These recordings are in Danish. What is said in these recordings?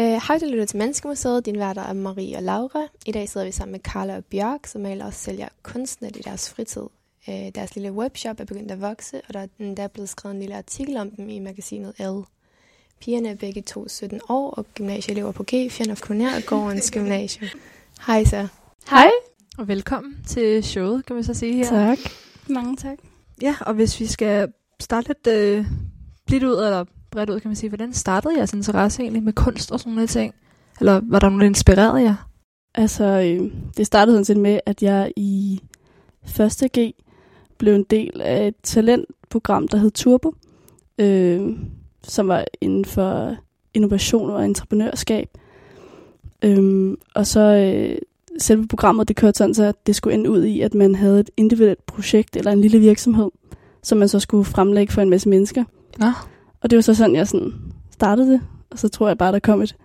Uh, hej, du lytter til Menneskemuseet. Din værter er Marie og Laura. I dag sidder vi sammen med Carla og Bjørk, som maler og sælger kunstnet i deres fritid. Uh, deres lille webshop er begyndt at vokse, og der er endda blevet skrevet en lille artikel om dem i magasinet L. Pigerne er begge to 17 år og gymnasieelever på G, Fjern of Gårdens Gymnasium. Hej så. Hej. Og velkommen til showet, kan man så sige her. Tak. Mange tak. Ja, og hvis vi skal starte lidt øh, blidt ud, eller bredt ud, kan man sige, hvordan startede jeres interesse egentlig med kunst og sådan noget ting? Eller var der nogen, der inspirerede jer? Altså, øh, det startede sådan set med, at jeg i 1. G blev en del af et talentprogram, der hed Turbo, øh, som var inden for innovation og entreprenørskab. Øh, og så øh, selve programmet, det kørte sådan så, at det skulle ende ud i, at man havde et individuelt projekt eller en lille virksomhed, som man så skulle fremlægge for en masse mennesker. Nå. Og det var så sådan, jeg sådan startede det. Og så tror jeg bare, der kom et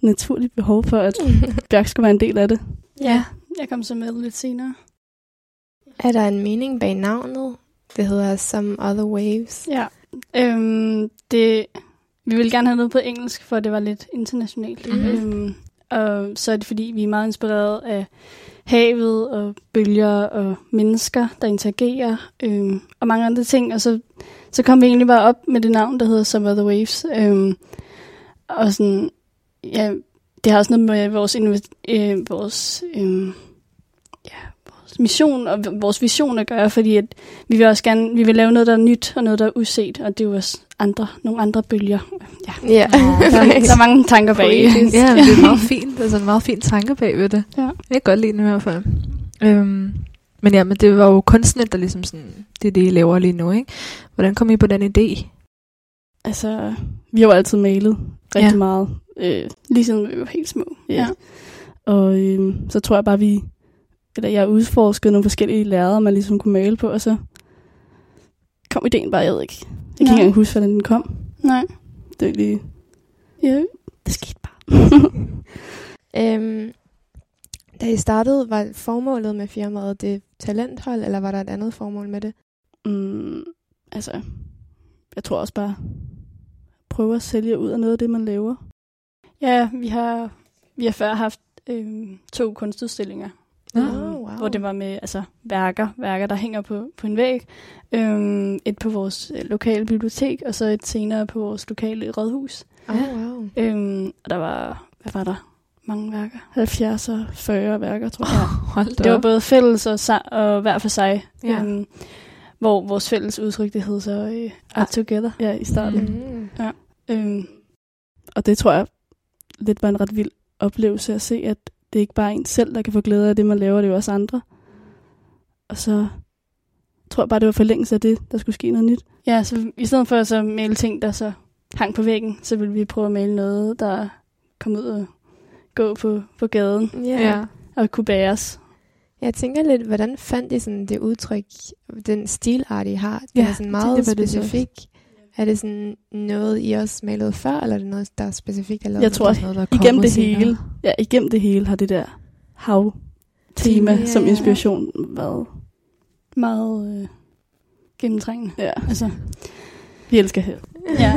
naturligt behov for, at Bjørk skulle være en del af det. Ja, jeg kom så med lidt senere. Er der en mening bag navnet? Det hedder Some Other Waves. Ja, øhm, det, vi ville gerne have noget på engelsk, for det var lidt internationalt. Mm. Øhm, og så er det fordi, vi er meget inspireret af havet og bølger og mennesker, der interagerer øh, og mange andre ting. Og så, så kom vi egentlig bare op med det navn, der hedder Some the Waves. Øh, og sådan, ja, det har også noget med vores, øh, vores, øh, mission og vores vision at gøre, fordi at vi vil også gerne, vi vil lave noget, der er nyt og noget, der er uset, og det er jo også andre, nogle andre bølger. Ja, ja. der, der er mange tanker bag. ja, det er meget fint. Det er sådan en meget fin tanke bag ved det. Ja. Jeg kan godt lide det i hvert fald. Øhm, men ja, men det var jo kunstnet, der ligesom sådan, det er det, I laver lige nu, ikke? Hvordan kom I på den idé? Altså, vi har jo altid malet rigtig ja. meget. Øh, lige siden vi var helt små. Ja. ja. Og øh, så tror jeg bare, vi, eller jeg udforskede nogle forskellige lærere, man ligesom kunne male på, og så kom ideen bare, jeg ved ikke. Jeg kan ikke engang huske, hvordan den kom. Nej. Det er lige... Ja, det skete bare. øhm, da I startede, var formålet med firmaet det talenthold, eller var der et andet formål med det? Mm, altså, jeg tror også bare, prøve at sælge ud af noget af det, man laver. Ja, vi har, vi har før haft øh, to kunstudstillinger, oh, wow. hvor det var med altså, værker, værker, der hænger på, på en væg. Øh, et på vores øh, lokale bibliotek, og så et senere på vores lokale rådhus. Oh, wow. Øh, og der var, hvad var der? Mange værker. 70 og 40 værker, tror jeg. Oh, hold det var både fælles og, og hver for sig. Ja. Øh, hvor vores fælles udtryk, det hed så uh, Art Together. Ja, i starten. Mm. Ja. Øh, og det tror jeg lidt var en ret vild oplevelse at se, at det ikke bare er en selv, der kan få glæde af det, man laver, det er jo også andre. Og så tror jeg bare, det var forlængelse af det, der skulle ske noget nyt. Ja, så i stedet for at så male ting, der så hang på væggen, så ville vi prøve at male noget, der kom ud og gå på, på gaden. Yeah. Ja. Og kunne bæres. Jeg tænker lidt, hvordan fandt I sådan det udtryk, den stilart, I har? Det ja, er sådan meget det, det specifik. Er det sådan noget, I også malede før, eller er det noget, der er specifikt? Eller jeg tror, noget, der igennem det senere. hele, ja, igennem det hele har det der hav-tema ja, som inspiration været meget øh, gennemtrængende. Ja. Altså, vi elsker hav. Ja.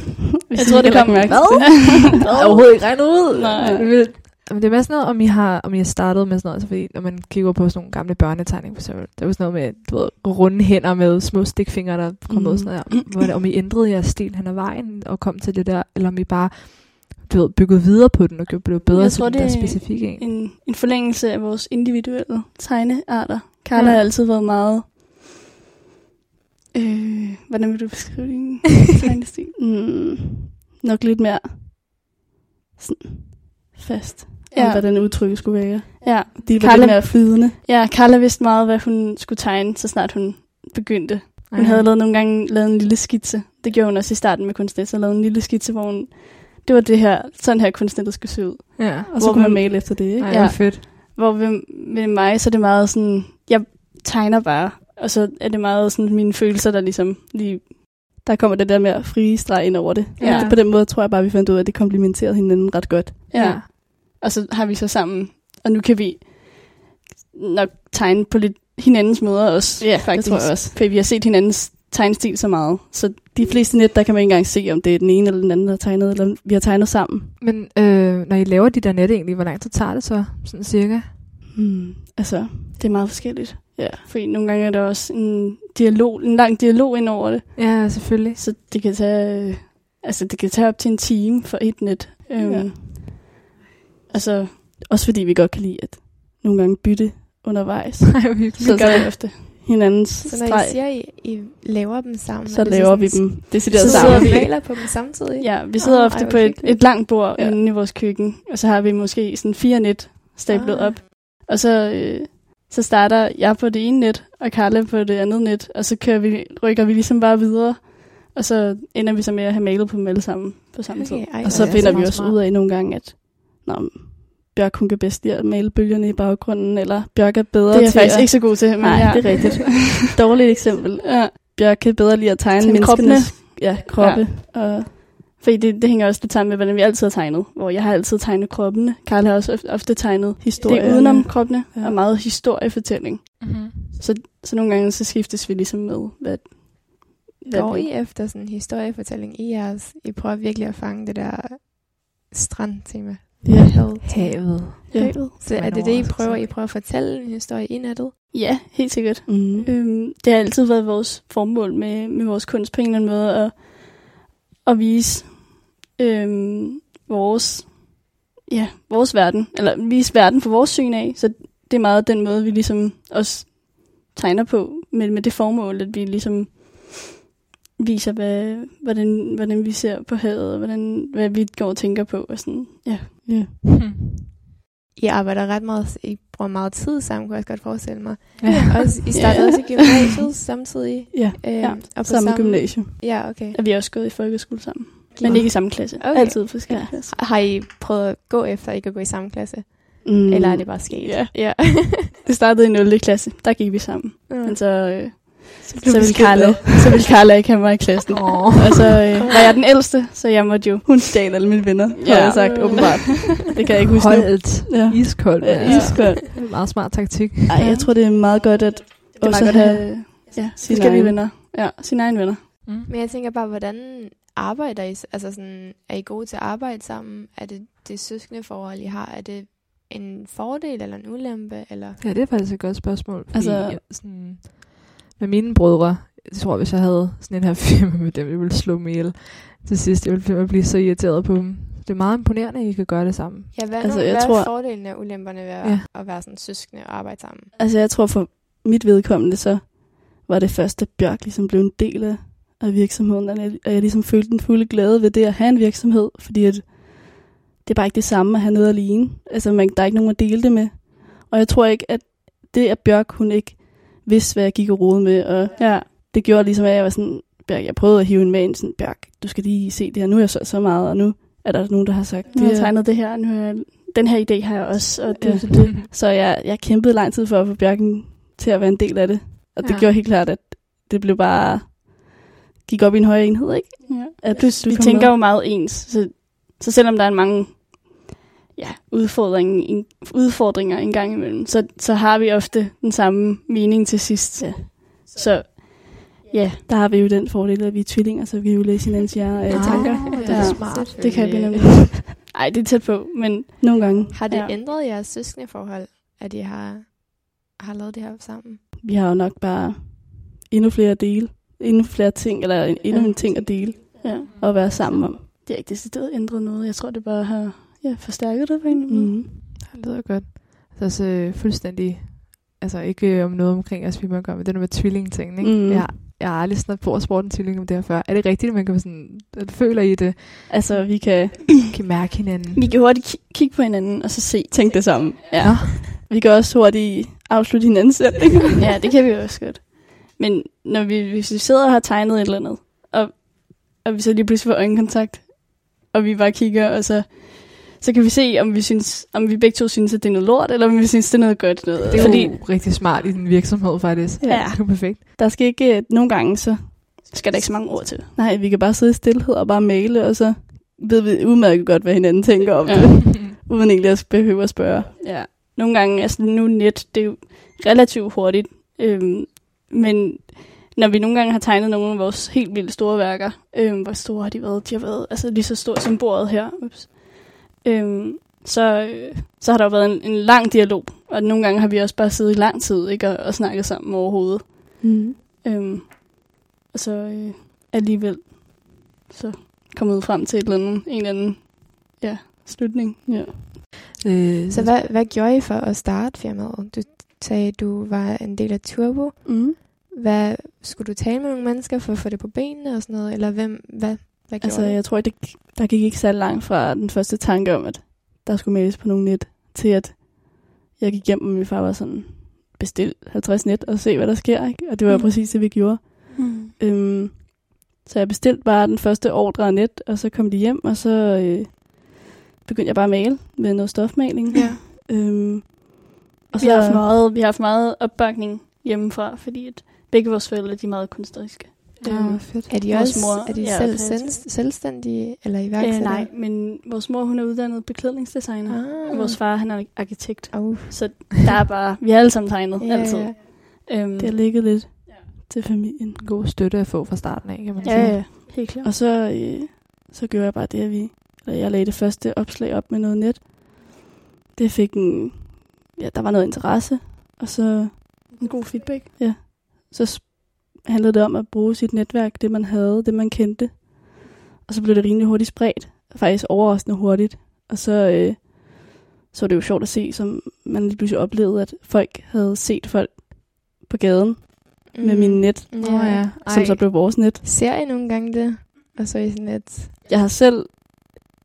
jeg tror, det kommer mærke. Hvad? Overhovedet ikke regnet ud. Nej. Men det er mere sådan noget, om I har, om I har startet med sådan noget, altså fordi når man kigger på sådan nogle gamle børnetegninger, for eksempel, der var sådan noget med, du ved, runde hænder med små stikfingre, der kom mm. ud sådan noget, hvor det, om I ændrede jeres stil hen ad vejen, og kom til det der, eller om I bare, du ved, byggede videre på den, og blev bedre Jeg til tror, den der specifikke en. en. En forlængelse af vores individuelle tegnearter. Carla ja. har altid været meget, øh, hvordan vil du beskrive din tegnestil? mm, nok lidt mere sådan fast ja. om, hvad den udtryk skulle være. Ja. De var Carla, lidt mere flydende. Ja, Carla vidste meget, hvad hun skulle tegne, så snart hun begyndte. Hun Ej. havde lavet nogle gange lavet en lille skitse. Det gjorde hun også i starten med kunstnet. Så lavede en lille skitse, hvor hun... Det var det her, sådan her kunstnet skulle se ud. Ja, og så kunne man male efter det, ikke? Ej, ja, fedt. Hvor ved, med mig, så er det meget sådan... Jeg tegner bare, og så er det meget sådan mine følelser, der ligesom lige der kommer det der med at frie streg ind over det. Ja. ja. På den måde tror jeg bare, vi fandt ud af, at det komplementerede hinanden ret godt. Ja. Og så har vi så sammen, og nu kan vi nok tegne på lidt hinandens måder også. Ja, faktisk. det tror jeg også. For vi har set hinandens tegnstil så meget, så de fleste net, der kan man ikke engang se, om det er den ene eller den anden, der har tegnet, eller vi har tegnet sammen. Men øh, når I laver de der net egentlig, hvor lang tid tager det så, sådan cirka? Hmm. Altså, Det er meget forskelligt. Ja, fordi nogle gange er der også en dialog, en lang dialog ind over det. Ja, selvfølgelig. Så det kan tage, øh, altså det kan tage op til en time for et net. Øhm, Ja. Altså, også fordi vi godt kan lide at nogle gange bytte undervejs. Nej, hyggeligt. Så- det gør vi ofte. Hinandens Så når streg, I siger, I, I laver dem sammen, så er det laver vi dem decideret Så sammen. sidder vi- vi maler på dem samtidig? Ja, vi sidder oh, ofte ej, på et, et langt bord Ja. inde i vores køkken, og så har vi måske sådan fire net stablet Ah. op. Og så, øh, så starter jeg på det ene net, og Carla på det andet net, og så kører vi, rykker vi ligesom bare videre. Og så ender vi så med at have malet på dem alle sammen på samme tid. Okay, ej, Og så finder er vi også smart. ud af nogle gange, at Nå, Bjørk hun kan bedst lide at male bølgerne i baggrunden, eller Bjørk er bedre Det er jeg til faktisk at... ikke så god til. Men Nej, ja. det er rigtigt. Dårligt eksempel. Ja, Bjørk kan bedre lide at tegne Tegne menneskenes ja, kroppe. Ja. Og, fordi det, det hænger også lidt sammen med, hvordan vi altid har tegnet. Hvor jeg har altid tegnet kroppene. Karl har også ofte, tegnet Historierne. det udenom kroppene, Ja. og meget historiefortælling. Mm-hmm. Så nogle gange så skiftes vi ligesom med, hvad, hvad vi- I efter sådan en historiefortælling i jeres? I prøver virkelig at fange det der strandtema. Ja. Havet. Havet. Ja. Havet. Så er det det, I prøver? I prøver at fortælle en historie i nettet? Ja, helt sikkert. mm. Øhm, det har altid været vores formål med, med vores kunst på en eller anden måde at, at vise øhm, vores, ja, vores verden, eller vise verden fra vores syn af. Så det er meget den måde, vi ligesom også tegner på, med, med det formål, at vi ligesom viser, hvad, hvordan, hvordan vi ser på havet, og hvordan, hvad vi går og tænker på. Og sådan. Ja. Ja. Hmm. I arbejder ret meget, I bruger meget tid sammen, kunne jeg også godt forestille mig. Ja. Også, I startede Ja. også i gymnasiet samtidig. ja. Øhm, Ja, og på Samme gymnasium. Ja, okay. Og vi har også gået i folkeskole sammen. Men ikke i samme klasse. Okay. Altid forskellige Ja. klasser. Har I prøvet at gå efter ikke at gå i samme klasse? Mm. Mm. Eller er det bare sket? Ja. ja. Det startede i 0. klasse. Der gik vi sammen. Mm. Men så, øh, Så, så, ville Carla, så ville Carla ikke have mig i klassen. Åh. Og så øh, var jeg den ældste, så jeg måtte jo... Hun stjal alle mine venner, ja. Ja. har jeg sagt, åbenbart. Det kan jeg ikke huske nu. Holdt. Ja. Iskoldt. Ja, Ja. iskoldt. En meget smart taktik. Ej, jeg tror, det er meget godt at Det også godt at have have ja, sine forskellige venner. Ja, sine egne venner. Mm. Men jeg tænker bare, hvordan arbejder I? Altså sådan, er I gode til at arbejde sammen? Er det det søskende forhold, I har? Er det en fordel eller en ulempe? Eller? Ja, det er faktisk et godt spørgsmål. Fordi Altså- altså, sådan, med mine brødre, jeg tror, hvis jeg havde sådan en her firma med dem, jeg ville slå mig ihjel til sidst. Jeg ville blive så irriteret på dem. Det er meget imponerende, at I kan gøre det sammen. Ja, hvad, Altså, jeg hvad tror- er fordelen og ulemperne ved at, Ja. at være sådan søskende og arbejde sammen? Altså, jeg tror for mit vedkommende, så var det først, at Bjørk ligesom blev en del af, af virksomheden, og jeg, og jeg ligesom følte den fulde glæde ved det at have en virksomhed, fordi at det er bare ikke det samme at have noget alene. Altså, man, der er ikke nogen at dele det med. Og jeg tror ikke, at det, at Bjørk, hun ikke vidste, hvad jeg gik og rode med, og Ja. det gjorde ligesom, at jeg var sådan, Bjørk, jeg prøvede at hive en med ind, sådan, Bjørk, du skal lige se det her, nu er jeg så, så meget, og nu er der nogen, der har sagt, Nu har jeg tegnet det her. Nu har jeg, den her idé har jeg også. Og det, Ja. det. Så jeg, jeg kæmpede lang tid for at få Bjørken til at være en del af det. Og det Ja. gjorde helt klart, at det blev bare... gik op i en højere enhed, ikke? Ja. At Plus, vi tænker med. jo meget ens. Så, så selvom der er mange ja, udfordringer, en, udfordringer en gang imellem, så, så har vi ofte den samme mening til sidst. Ja. Så ja, Der har vi jo den fordel, at vi er tvillinger, så vi kan jo læse hinandens hjerner og Ah, tanker. det er Ja. smart. det kan vi nemlig. Ej, det er tæt på, men Nogle gange. Har det Ja. ændret jeres søskendeforhold, at I har, har lavet det her sammen? Vi har jo nok bare endnu flere dele. Endnu flere ting, eller en- endnu Ja. en ting at dele ja, og være sammen om. det er ikke decideret ændret noget. Jeg tror, det bare har ja, forstærket det på en måde. Mm. Det lyder godt. Så også øh, fuldstændig, altså ikke øh, om noget omkring vi må gøre, men det der med tvillingeting, ikke? Mm. Jeg, jeg har aldrig snart på at spurgt en tvilling om det her før. Er det rigtigt, at man kan sådan, at føler I det? Altså, vi kan Kan mærke hinanden? Vi kan hurtigt ki- kigge på hinanden og så se. tænke det sammen. Ja. Vi kan også hurtigt afslutte hinandens sætninger. Ja, det kan vi også godt. Men når vi, hvis vi sidder og har tegnet et eller andet, og, og vi så lige pludselig får øjenkontakt, og vi bare kigger, og så, så kan vi se, om vi, synes, om vi begge to synes, at det er noget lort, eller om vi synes, det er noget godt noget. Det er Fordi jo rigtig smart i din virksomhed, faktisk. Ja. Det er perfekt. Der skal ikke... Nogle gange så skal der ikke så mange ord til. Nej, vi kan bare sidde i stillhed og bare male, og så ved vi udmærket godt, hvad hinanden tænker om ja. det, uden egentlig at behøve at spørge. Ja. Nogle gange, altså nu net, det er jo relativt hurtigt, øhm, men når vi nogle gange har tegnet nogle af vores helt vildt store værker, øhm, hvor store har de været? De har været altså, lige så store som bordet her. Ups. Øhm, så, øh, så har der jo været en, en lang dialog, og nogle gange har vi også bare siddet i lang tid ikke, og, og snakket sammen overhovedet. Mm. Øhm, og så øh, alligevel så kommet frem til et eller andet, en eller anden ja, slutning. Ja. Øh, Så hvad, hvad gjorde I for at starte firmaet? Du sagde, du var en del af Turbo. Mm. Hvad, skulle du tale med nogle mennesker for at få det på benene og sådan noget? Eller hvem, hvad, hvad Altså, du? jeg tror, det, der gik ikke så langt fra den første tanke om, at der skulle males på nogle net, til at jeg gik hjem, og min far var sådan, bestil 50 net og se, hvad der sker. Ikke? Og det var mm. Præcis det, vi gjorde. Mm. Øhm, så jeg bestilte bare den første ordre af net, og så kom de hjem, og så øh, begyndte jeg bare at male med noget stofmaling. Ja. Øhm, og Vi har, haft meget, vi har haft meget opbakning hjemmefra, fordi at begge vores forældre de er meget kunstneriske. Ja, fedt. Er de Vores også mor- er de ja, selv, selv, selvstændige eller øh, iværksættere? nej, men vores mor hun er uddannet beklædningsdesigner, Ah. og vores far han er arkitekt. Oh. Så der er bare, vi har alle sammen tegnet, Ja, altid. ja. Øhm, det har ligget lidt Ja. til familien. En god støtte at få fra starten af, kan man sige. ja, ja, helt klart. Og så, øh, så gjorde jeg bare det, at vi, eller jeg lagde det første opslag op med noget net. Det fik en, ja, der var noget interesse, og så, En god feedback. så s- handlede det om at bruge sit netværk, det man havde, det man kendte. Og så blev det rimelig hurtigt spredt, faktisk overraskende hurtigt. Og så, øh, så var det jo sjovt at se, som man lige pludselig oplevede, at folk havde set folk på gaden mm. med min net, Ja. Ja. som så blev vores net. Ser I nogle gange det? Og så er I sådan lidt... Jeg har selv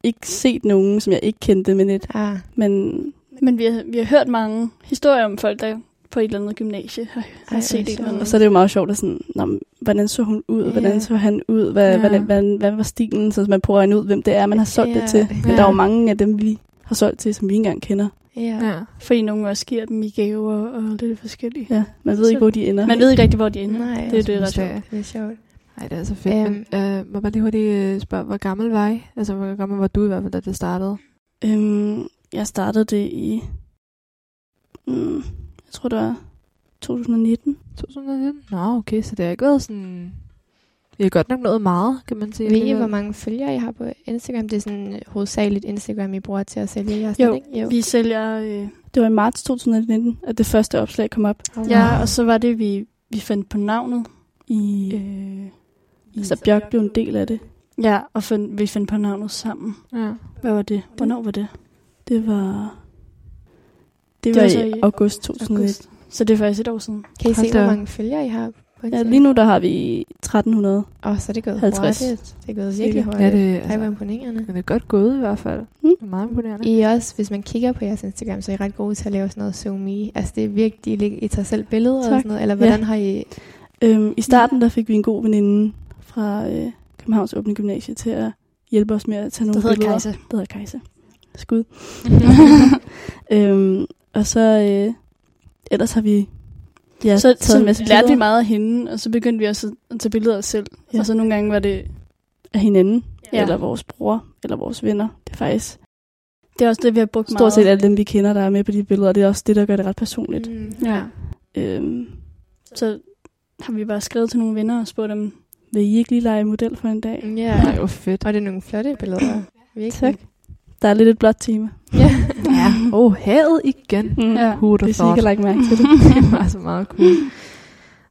ikke set nogen, som jeg ikke kendte med net, Ah, men Men vi har, vi har hørt mange historier om folk, der på et eller andet gymnasie har, har Ej, set hvor et eller andet. Og så er det jo meget sjovt at sådan, Nå, hvordan så hun ud, Ja. hvordan så han ud, hvad, Ja. ja. hvordan, hvordan, hvad var stilen, så man prøver at regne ud, hvem det er, man har solgt Ja. det til. Men Ja. der er jo mange af dem, vi har solgt til, som vi ikke engang kender. ja. Ja. Fordi nogen også giver dem i gaver og lidt forskellige. Ja, man ved Så- ikke, hvor de ender. Man ved ikke rigtig, hvor de ender. Nej, det, er det er ret sjovt. Det er sjovt. Ej, det er så fedt. Øhm. Men, øh, må bare lige hurtigt øh, spørge, hvor gammel var I? Altså, hvor gammel var du i hvert fald, da det startede? Øhm, jeg startede det i, mm, jeg tror det var 2019. 2019? Nå, okay, så det har ikke været sådan... I har godt nok nået meget, kan man sige. Ved I, hvor mange følgere I har på Instagram? Det er sådan øh, hovedsageligt Instagram, I bruger til at sælge jeres Jo, ikke? Vi sælger... Øh, Det var i marts 2019, at det første opslag kom op. Oh, ja, og så var det, vi, vi fandt på navnet. I, Øh, så Bjørk blev en del af det. ja, og find, vi fandt på navnet sammen. Ja. Hvad var det? Hvornår var det? Det var, det Det var, var i i august 2019. August. Så det er faktisk et år siden. Kan I se, Hold da hvor mange følgere I har på Ja, lige nu der har vi 1300. Åh, oh, så er det gået 50. hurtigt. Det er gået virkelig hurtigt. Ja, det, Ej, hvor altså, imponerende. det er godt gået i hvert fald. Mm. Det er meget imponerende. I også, hvis man kigger på jeres Instagram, så er I ret gode til at lave sådan noget show me. Altså det er virkelig, I, I tager selv billeder og Tak. sådan noget. Eller hvordan har I... Øhm, I starten der fik vi en god veninde fra øh, Københavns Åbne Gymnasie til at hjælpe os med at tage nogle Det hedder billeder. Kajsa. Det hedder Kajsa. Skud. øhm, og så øh, ellers har vi ja, så, taget så en masse lærte vi meget af hende, og så begyndte vi også at tage billeder af os selv. Ja. Og så nogle gange var det... af hinanden, Ja. eller vores bror, eller vores venner. Det er faktisk Det er også det, vi har brugt stort meget. set alle dem, vi kender, der er med på de billeder. og Det er også det, der gør det ret personligt. Mm. Mm. Ja. Øhm, Så har vi bare skrevet til nogle venner og spurgt dem, vil I ikke lige lege model for en dag? Ja, Ej, hvor fedt. og det er nogle flotte billeder. Virkelig. Tak. Der er lidt et blåt tema. Ja. Oh, havet igen. Mm. Ja. Who have Hvis I ikke mærke til det. det var så meget cool.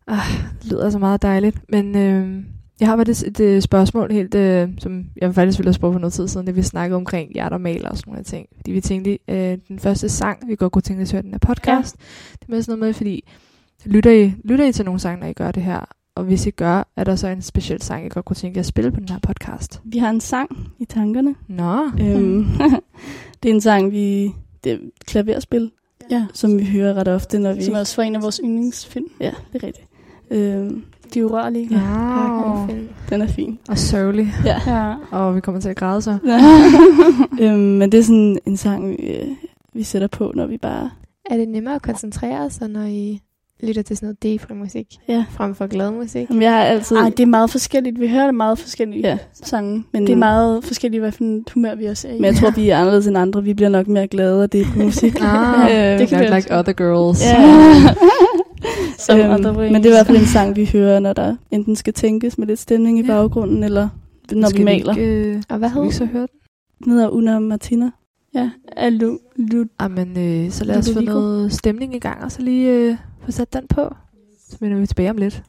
Ah, det lyder så meget dejligt. Men øh, jeg har faktisk et, et spørgsmål, helt, øh, som jeg faktisk ville have spurgt for noget tid siden, det vi snakkede omkring jer, der maler og sådan nogle ting. Fordi vi tænkte, øh, den første sang, vi godt kunne tænke os at høre den her podcast, ja. det er med sådan noget med, fordi lytter I, lytter I til nogle sange, når I gør det her? Og hvis I gør, er der så en speciel sang, I godt kunne tænke at spille på den her podcast? Vi har en sang i tankerne. Nå, Øhm, det er en sang, vi... Det et klaverspil, ja, som vi hører ret ofte, når vi... som også var en af vores yndlingsfilm. Ja, det er rigtigt. Øhm, De urørlige. wow. den er fin. og sørgelig. Ja. Ja. Og vi kommer til at græde så. øhm, men det er sådan en sang, øh, vi sætter på, når vi bare... Er det nemmere at koncentrere sig, når I lytter til sådan noget depri-musik, Ja. frem for glad musik? Jamen, jeg har altid... Ej, det er meget forskelligt. Vi hører det meget forskelligt Ja. sange. Men- det er meget forskelligt, hvad for en humør vi også er i. Men jeg tror, vi er anderledes end andre. Vi bliver nok mere glade af det på musik. Ah, Øh, det kan like other girls. Ja. Some other way. men det er i hvert fald en sang, vi hører, når der enten skal tænkes med lidt stemning i Ja. baggrunden, eller når Skal vi maler. Ikke, øh, Og hvad skal vi så høre den? Den hedder Una Martina. Ja, er lu, lu, Jamen, øh, så lad os få noget stemning i gang, og så lige øh, få sat den på. Så vender vi tilbage om lidt.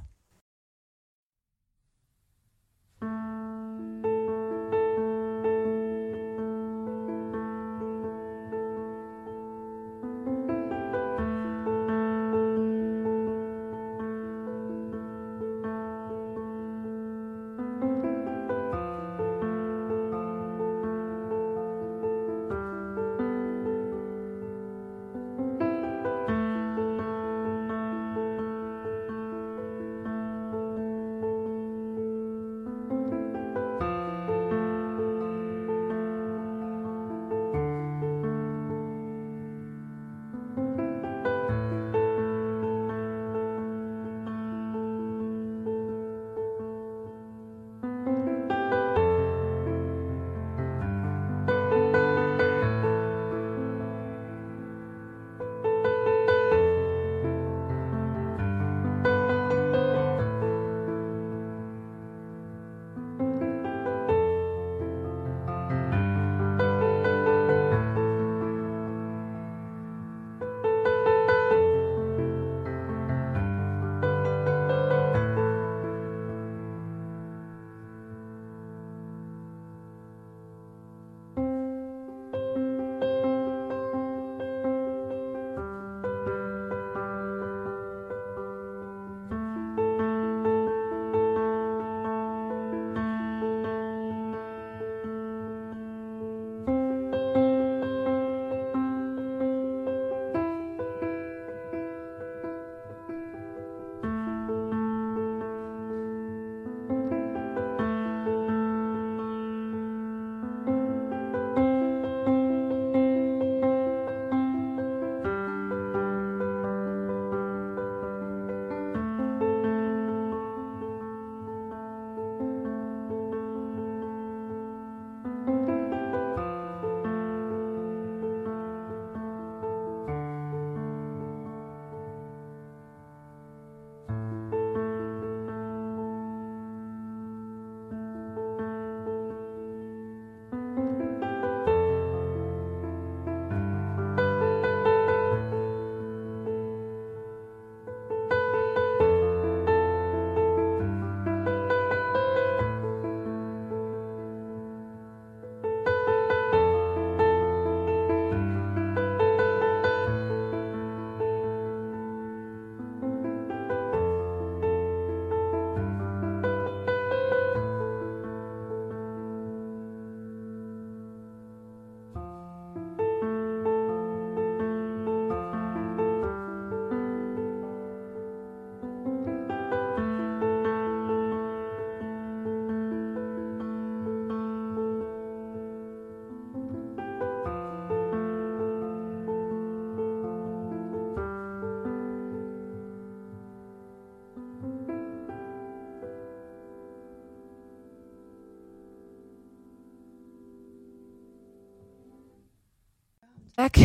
Tak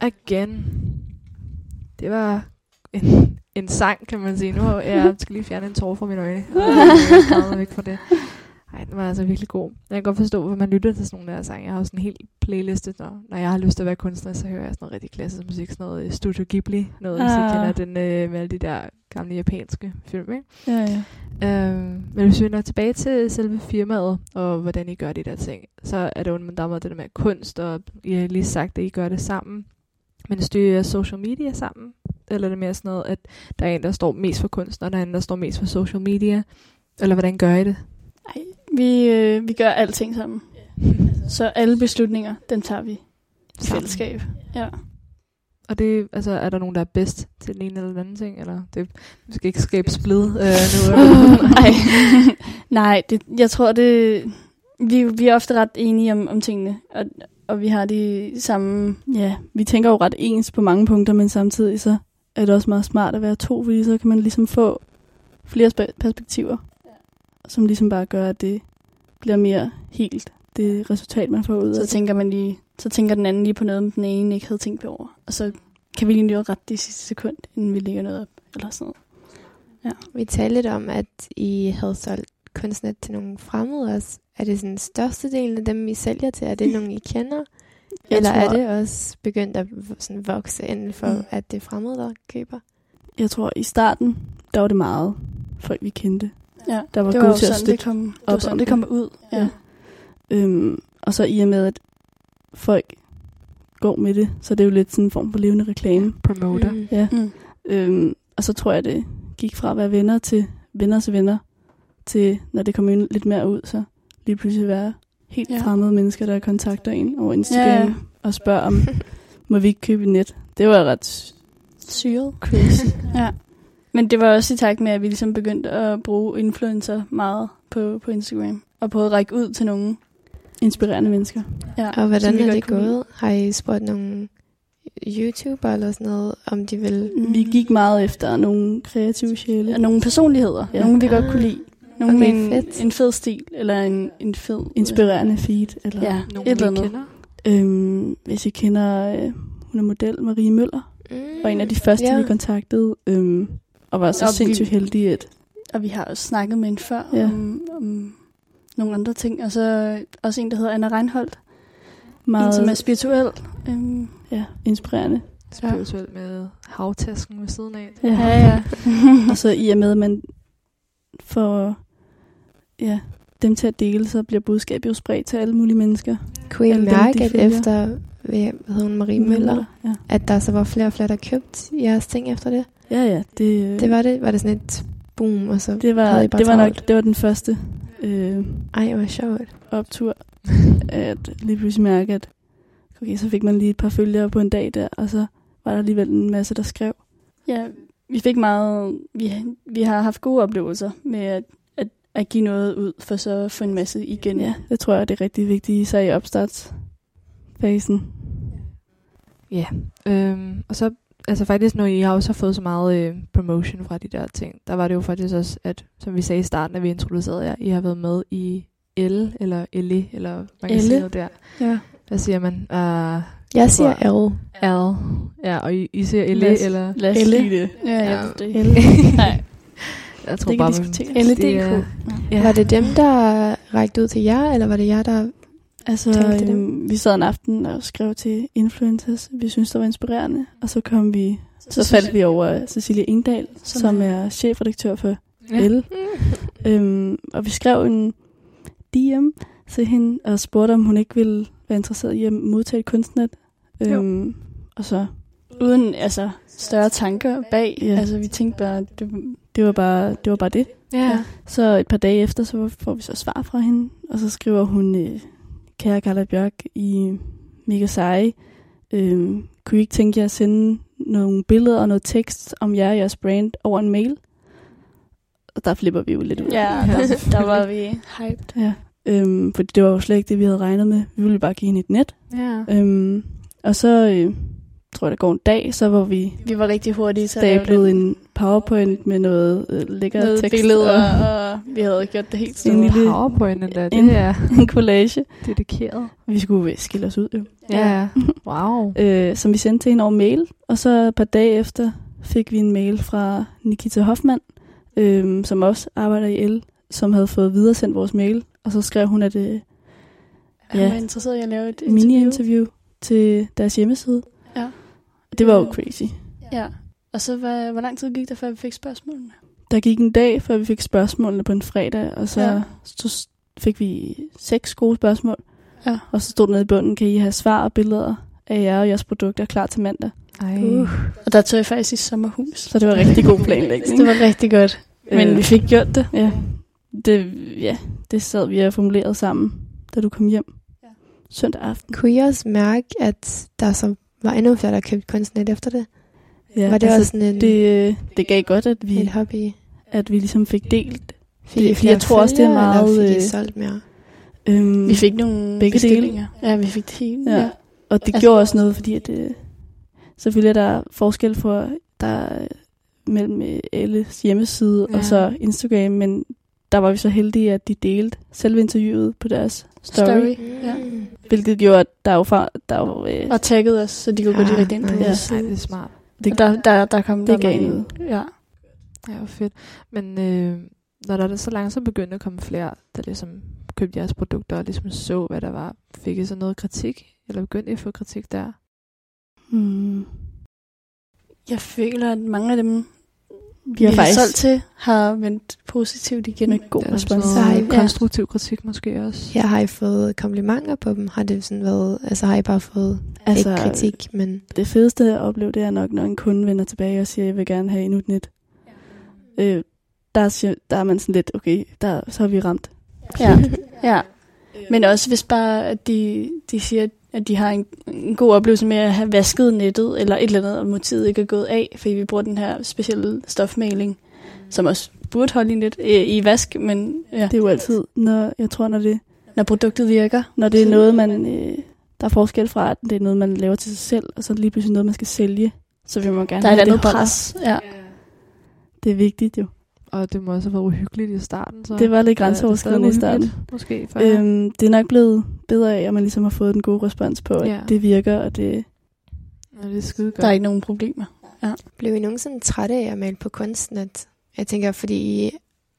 again. Det var en, en sang, kan man sige. Nu har jeg skal lige fjerne en tår fra mine øjne. Og jeg er væk fra det. Ej, den var altså virkelig god. Jeg kan godt forstå, hvor man lytter til sådan nogle der sange. Jeg har også en helt playliste, når, når jeg har lyst til at være kunstner, så hører jeg sådan noget rigtig klassisk musik, sådan noget Studio Ghibli, noget, hvis I Ah. kender den øh, med alle de der gamle japanske film, ikke? Ja, ja. Øhm, men hvis vi vender tilbage til selve firmaet, og hvordan I gør de der ting, så er det jo der det der med kunst, og I har lige sagt, at I gør det sammen. Men styrer I social media sammen? Eller er det mere sådan noget, at der er en, der står mest for kunst, og der er en, der står mest for social media? Eller hvordan gør I det? Ej, vi, øh, vi gør alting sammen. Så alle beslutninger, den tager vi i fællesskab. Ja. Og det, altså, er der nogen, der er bedst til den ene eller den anden ting? Eller det, vi skal ikke skabe splid øh, nu. Nej, Nej det, jeg tror, det, vi, vi er ofte ret enige om, om tingene, og, og vi har de samme... Ja, vi tænker jo ret ens på mange punkter, men samtidig så er det også meget smart at være to, fordi så kan man ligesom få flere spe- perspektiver, som ligesom bare gør, at det bliver mere helt det resultat, man får ud af Så tænker man lige, så tænker den anden lige på noget, den ene ikke havde tænkt over. Og så kan vi lige nå ret det sidste sekund, inden vi lægger noget op, eller sådan noget. Vi talte lidt om, at I havde solgt kunstnet til nogle fremmede også. Er det sådan største del af dem, I sælger til? Er det nogen, I kender? Jeg Eller tror, er det også begyndt at sådan vokse inden for, Mm. at det er fremmede, der køber? Jeg tror, i starten, der var det meget folk, vi kendte. Ja, Der var det var gode jo til at sådan, det kom, det op var sådan, det. kom ud. Ja. Ja. Øhm, og så i og med, at folk går med det, så det er jo lidt sådan en form for levende reklame. Promoter. Mm. Ja. Mm. Øhm, og så tror jeg, det gik fra at være venner til venner til venner, til når det kom ind lidt mere ud, så lige pludselig være helt Ja. fremmede mennesker, der kontakter en over Instagram Ja, og spørger om, må vi ikke købe et net? Det var ret Syret. crazy. Ja. Men det var også i takt med, at vi ligesom begyndte at bruge influencer meget på, på Instagram. Og på at række ud til nogen. Inspirerende mennesker. Ja, Og hvordan vi er godt det gået? Har I spurgt nogle YouTuber eller sådan noget, om de vil... Mm. Vi gik meget efter nogle kreative sjæle. Nogle personligheder. Ja. Nogle vi godt Ah. kunne lide. Nogle Okay, med en, fedt. en fed stil. Eller en, en fed... Inspirerende feed. Eller, Ja, Nogen, et eller vi andet. kender. Øhm, hvis I kender, øh, hun er model, Marie Møller, Mm. var en af de første, Ja. vi kontaktede, øhm, og var så Og vi- sindssygt heldig, at Og vi har også snakket med en før Ja. om, om nogle andre ting. Og så også en, der hedder Anna Reinholdt. meget En, som er spirituel. Um, ja, inspirerende. Spirituelt med havtasken ved siden af. Ja. ja, ja. og så i og med, at man får ja, dem til at dele, så bliver budskabet jo spredt til alle mulige mennesker. Kunne I dem, mærke, at følger. efter, hvad hedder hun, Marie Møller, Ja, at der så var flere og flere, der købte jeres ting efter det? ja, ja det, Det var det? Var det sådan et boom, og så... det, var, havde I bare det var travlt? nok det var den første øh, Ej, hvor sjovt. optur, at lige pludselig mærke, at okay, så fik man lige et par følgere på en dag der, og så var der alligevel en masse, der skrev. ja, vi fik meget... Vi, vi har haft gode oplevelser med at, at, at give noget ud, for så at få en masse igen. Ja, det tror jeg, det er rigtig vigtigt, især i opstartsfasen. Ja, øhm, og så altså faktisk, når I har også fået så meget øh, promotion fra de der ting, der var det jo faktisk også, at som vi sagde i starten, at vi introducerede jer, I har været med i L, eller Elle, eller man kan Elle? sige noget der. ja. Hvad siger man? Uh, Jeg siger L. L. Ja, og I, I siger Elle, Lad os- eller... Lad os Elle. sige det. Ja, jeg Ja. ved det ikke. Elle. Nej, Jeg tror Det kan bare, diskuteres. man- LDK. det er- Ja. Var det dem, der rækte ud til jer, eller var det jer, der... Altså, øhm, vi sad en aften og skrev til influencers, vi synes, det var inspirerende. Og så kom vi, så, synes faldt vi over Cecilie Ingdal, Som som, er- chefredaktør for Ja. L. Øhm, og vi skrev en DM til hende og spurgte, om hun ikke ville være interesseret i at modtage et kunstnet. Øhm, og så, Uden altså, større tanker bag. Ja. Altså, vi tænkte bare, det, det var bare det. Var bare det. Ja. Så et par dage efter, så får vi så svar fra hende, og så skriver hun, øh, kære Carla Bjørk, I mega seje. Øhm, kunne I ikke tænke jer at sende nogle billeder og noget tekst om jer og jeres brand over en mail? Og der flipper vi jo lidt ud. ja, der, der var vi hyped. ja. Øhm, fordi det var jo slet ikke det, vi havde regnet med. Vi ville bare give hende et net. ja. Øhm, og så øh, tror jeg, der går en dag, så var vi Vi var rigtig hurtige til at lave stablet det. en powerpoint med noget øh, lækker Noget tekst billeder, og og vi havde gjort det helt En stort. lille- PowerPoint endda, en- det er en collage. dedikeret. Vi skulle skille os ud jo. Ja. Wow. øh, som vi sendte til hende over mail. Og så et par dage efter fik vi en mail fra Nikita Hoffmann, øh, som også arbejder i El, som havde fået videresendt vores mail. Og så skrev hun, at øh, Han Ja. var interesseret i at lave et interview. mini-interview til deres hjemmeside. Det var jo crazy. Ja. Og så, hvad, hvor lang tid gik der, før vi fik spørgsmålene? Der gik en dag, før vi fik spørgsmålene på en fredag, og så, Ja. så fik vi seks gode spørgsmål. Ja. Og så stod der nede i bunden, kan I have svar og billeder af jer og jeres produkter klar til mandag. Ej. Uh. Og der tog jeg faktisk i sommerhus. Så det var rigtig god planlægning. det var rigtig godt. Men Øh, vi fik gjort det. Ja, det, ja, det sad vi og formuleret sammen, da du kom hjem Ja. søndag aften. Kunne I også mærke, at der så var endnu flere, der købte kunstnet efter det? Ja, var det altså, også sådan en, det, det gav godt, at en vi, hobby? at vi ligesom fik delt. Fik Det- jeg tror også, det er meget, Eller fik I øh, solgt mere? Øhm, Vi fik nogle Begge bestillinger. Ja, vi fik det hele. Ja. Ja. Og det altså- gjorde også noget, fordi at, øh, selvfølgelig er der forskel for, der er mellem øh, alles hjemmeside ja. og så Instagram, men der var vi så heldige, at de delte selve interviewet på deres story, story. Ja. Mm. hvilket gjorde, at der er jo, fra, der er jo øh, Og taggede os, så de kunne gå Ah, direkte ind på Ej, side. det er smart. det, Og der, der, der kom det der gav. Ja. Ja, hvor fedt. Men øh, når der er så langt så begyndte at komme flere, der ligesom købte jeres produkter og ligesom så, hvad der var, fik I så noget kritik? Eller begyndte I at få kritik der? Hmm. Jeg føler, at mange af dem, vi, Vi har faktisk solgt til, har vendt positivt igen. med god respons. Så har I- konstruktiv kritik måske også. Ja, har I fået komplimenter på dem? Har det sådan været, altså har I bare fået altså, ikke kritik, men Det fedeste at opleve, det er nok, når en kunde vender tilbage og siger, jeg vil gerne have endnu et net. Øh, der, siger, der er man sådan lidt, okay, der, så har vi ramt. Ja, ja. Men også hvis bare, at de, de siger, at de har en, en god oplevelse med at have vasket nettet, eller et eller andet, og motivet ikke er gået af, fordi vi bruger den her specielle stofmaling, som også burde holde i lidt øh, i vask, men ja, Det er jo altid, når, jeg tror, når det, når produktet virker. når det er noget, man, øh, der er forskel fra, at det er noget, man laver til sig selv, og så lige pludselig noget, man skal sælge, så vil man gerne Der er et have, andet pres. Ja. Det er vigtigt jo. Og det må også have været uhyggeligt i starten. Så. Det var lidt Ja, er grænseoverskridende i starten. Måske for. Øhm, det er nok blevet bedre af, at man ligesom har fået den gode respons på, at Ja. det virker, og det, Ja, det er skide godt. Der er ikke nogen problemer. blev I nogensinde trætte af at male på kunstnet? Jeg tænker, fordi I